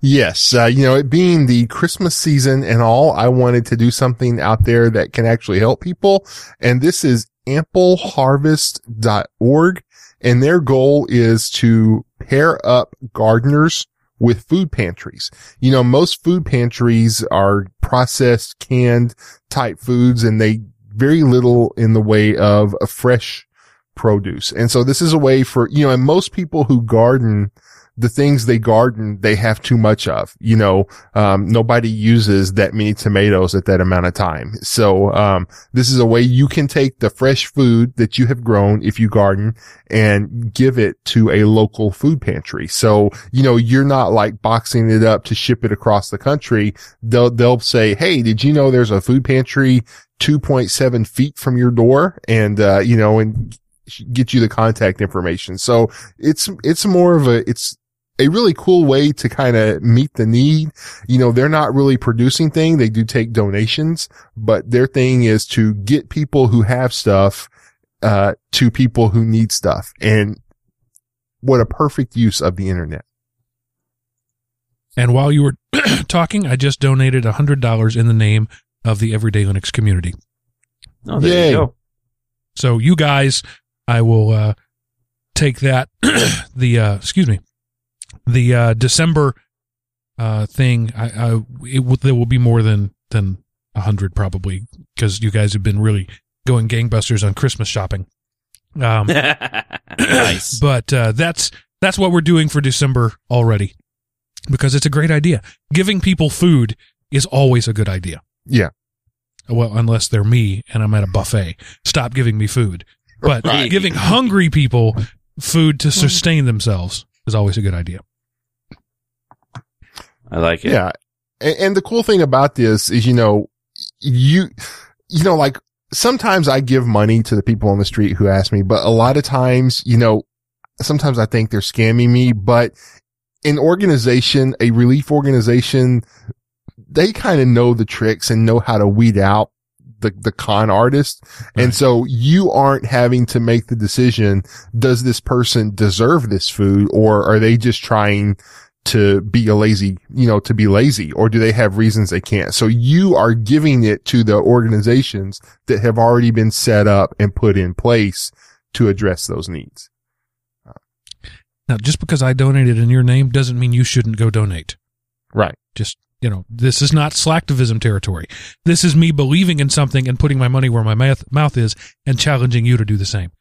Yes, uh, you know, it being the Christmas season and all, I wanted to do something out there that can actually help people. And this is ampleharvest.org. And their goal is to pair up gardeners with food pantries. You know, most food pantries are processed, canned type foods and they very little in the way of a fresh produce. And so this is a way for, you know, and most people who garden, the things they garden, they have too much of, you know, um, nobody uses that many tomatoes at that amount of time. So, um, this is a way you can take the fresh food that you have grown if you garden and give it to a local food pantry. So, you know, you're not like boxing it up to ship it across the country. They'll, they'll say, Hey, did you know there's a food pantry 2.7 feet from your door? And, uh, you know, and get you the contact information. So it's, it's more of a, it's, a really cool way to kind of meet the need. You know, they're not really producing thing. They do take donations, but their thing is to get people who have stuff, uh, to people who need stuff. And what a perfect use of the internet. And while you were talking, I just donated $100 in the name of the Everyday Linux community. Oh, there Yay. you go. So you guys, I will uh, take that. the uh, excuse me, the uh, December uh, thing. I, I it will, there will be more than than a hundred probably because you guys have been really going gangbusters on Christmas shopping. Um, nice. but uh, that's that's what we're doing for December already because it's a great idea. Giving people food is always a good idea. Yeah. Well, unless they're me and I'm at a buffet. Stop giving me food. But Right. giving hungry people food to sustain themselves is always a good idea. I like it. Yeah. And, and the cool thing about this is, you know, you, you know, like sometimes I give money to the people on the street who ask me, but a lot of times, you know, sometimes I think they're scamming me, but an organization, a relief organization, they kind of know the tricks and know how to weed out the, the con artist. And so you aren't having to make the decision, does this person deserve this food or are they just trying to be a lazy, you know, to be lazy or do they have reasons they can't? So you are giving it to the organizations that have already been set up and put in place to address those needs. Now, just because I donated in your name doesn't mean you shouldn't go donate. Right. Just, you know, this is not slacktivism territory. This is me believing in something and putting my money where my mouth, mouth is and challenging you to do the same.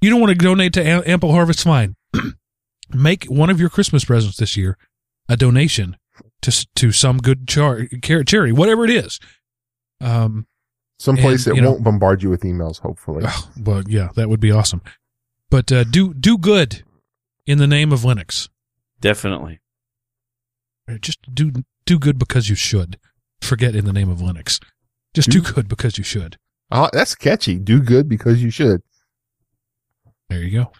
You don't want to donate to Am- Ample Harvest? Fine. Make one of your Christmas presents this year a donation to to some good char- char- charity, whatever it is. Um, Someplace And, that you know- won't bombard you with emails, hopefully. oh, well, yeah, that would be awesome. But uh, do do good in the name of Linux. Definitely. Just do do good because you should. Forget in the name of Linux. Just do Do- good because you should. Oh, that's catchy. Do good because you should. There you go.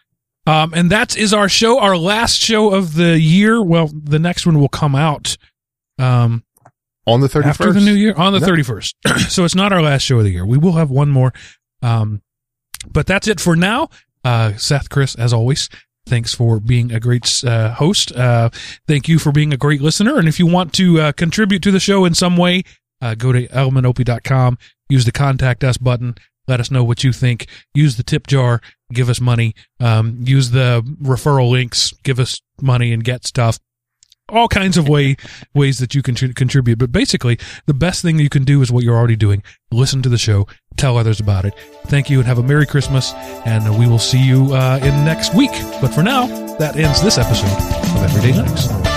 Um, and that is our show, our last show of the year. Well, the next one will come out um, On the 31st. after the new year on the Yep. 31st. so it's not our last show of the year. We will have one more. Um, but that's it for now. Uh, Seth, Chris, as always, thanks for being a great uh, host. Uh, thank you for being a great listener. And if you want to uh, contribute to the show in some way, uh, go to ElementOP.com, use the contact us button. Let us know what you think. Use the tip jar, give us money. Um, use the referral links, give us money and get stuff. All kinds of way ways that you can tr- contribute. But basically, the best thing you can do is what you're already doing. Listen to the show, tell others about it. Thank you and have a Merry Christmas. And we will see you uh, in next week. But for now, that ends this episode of Everyday Linux.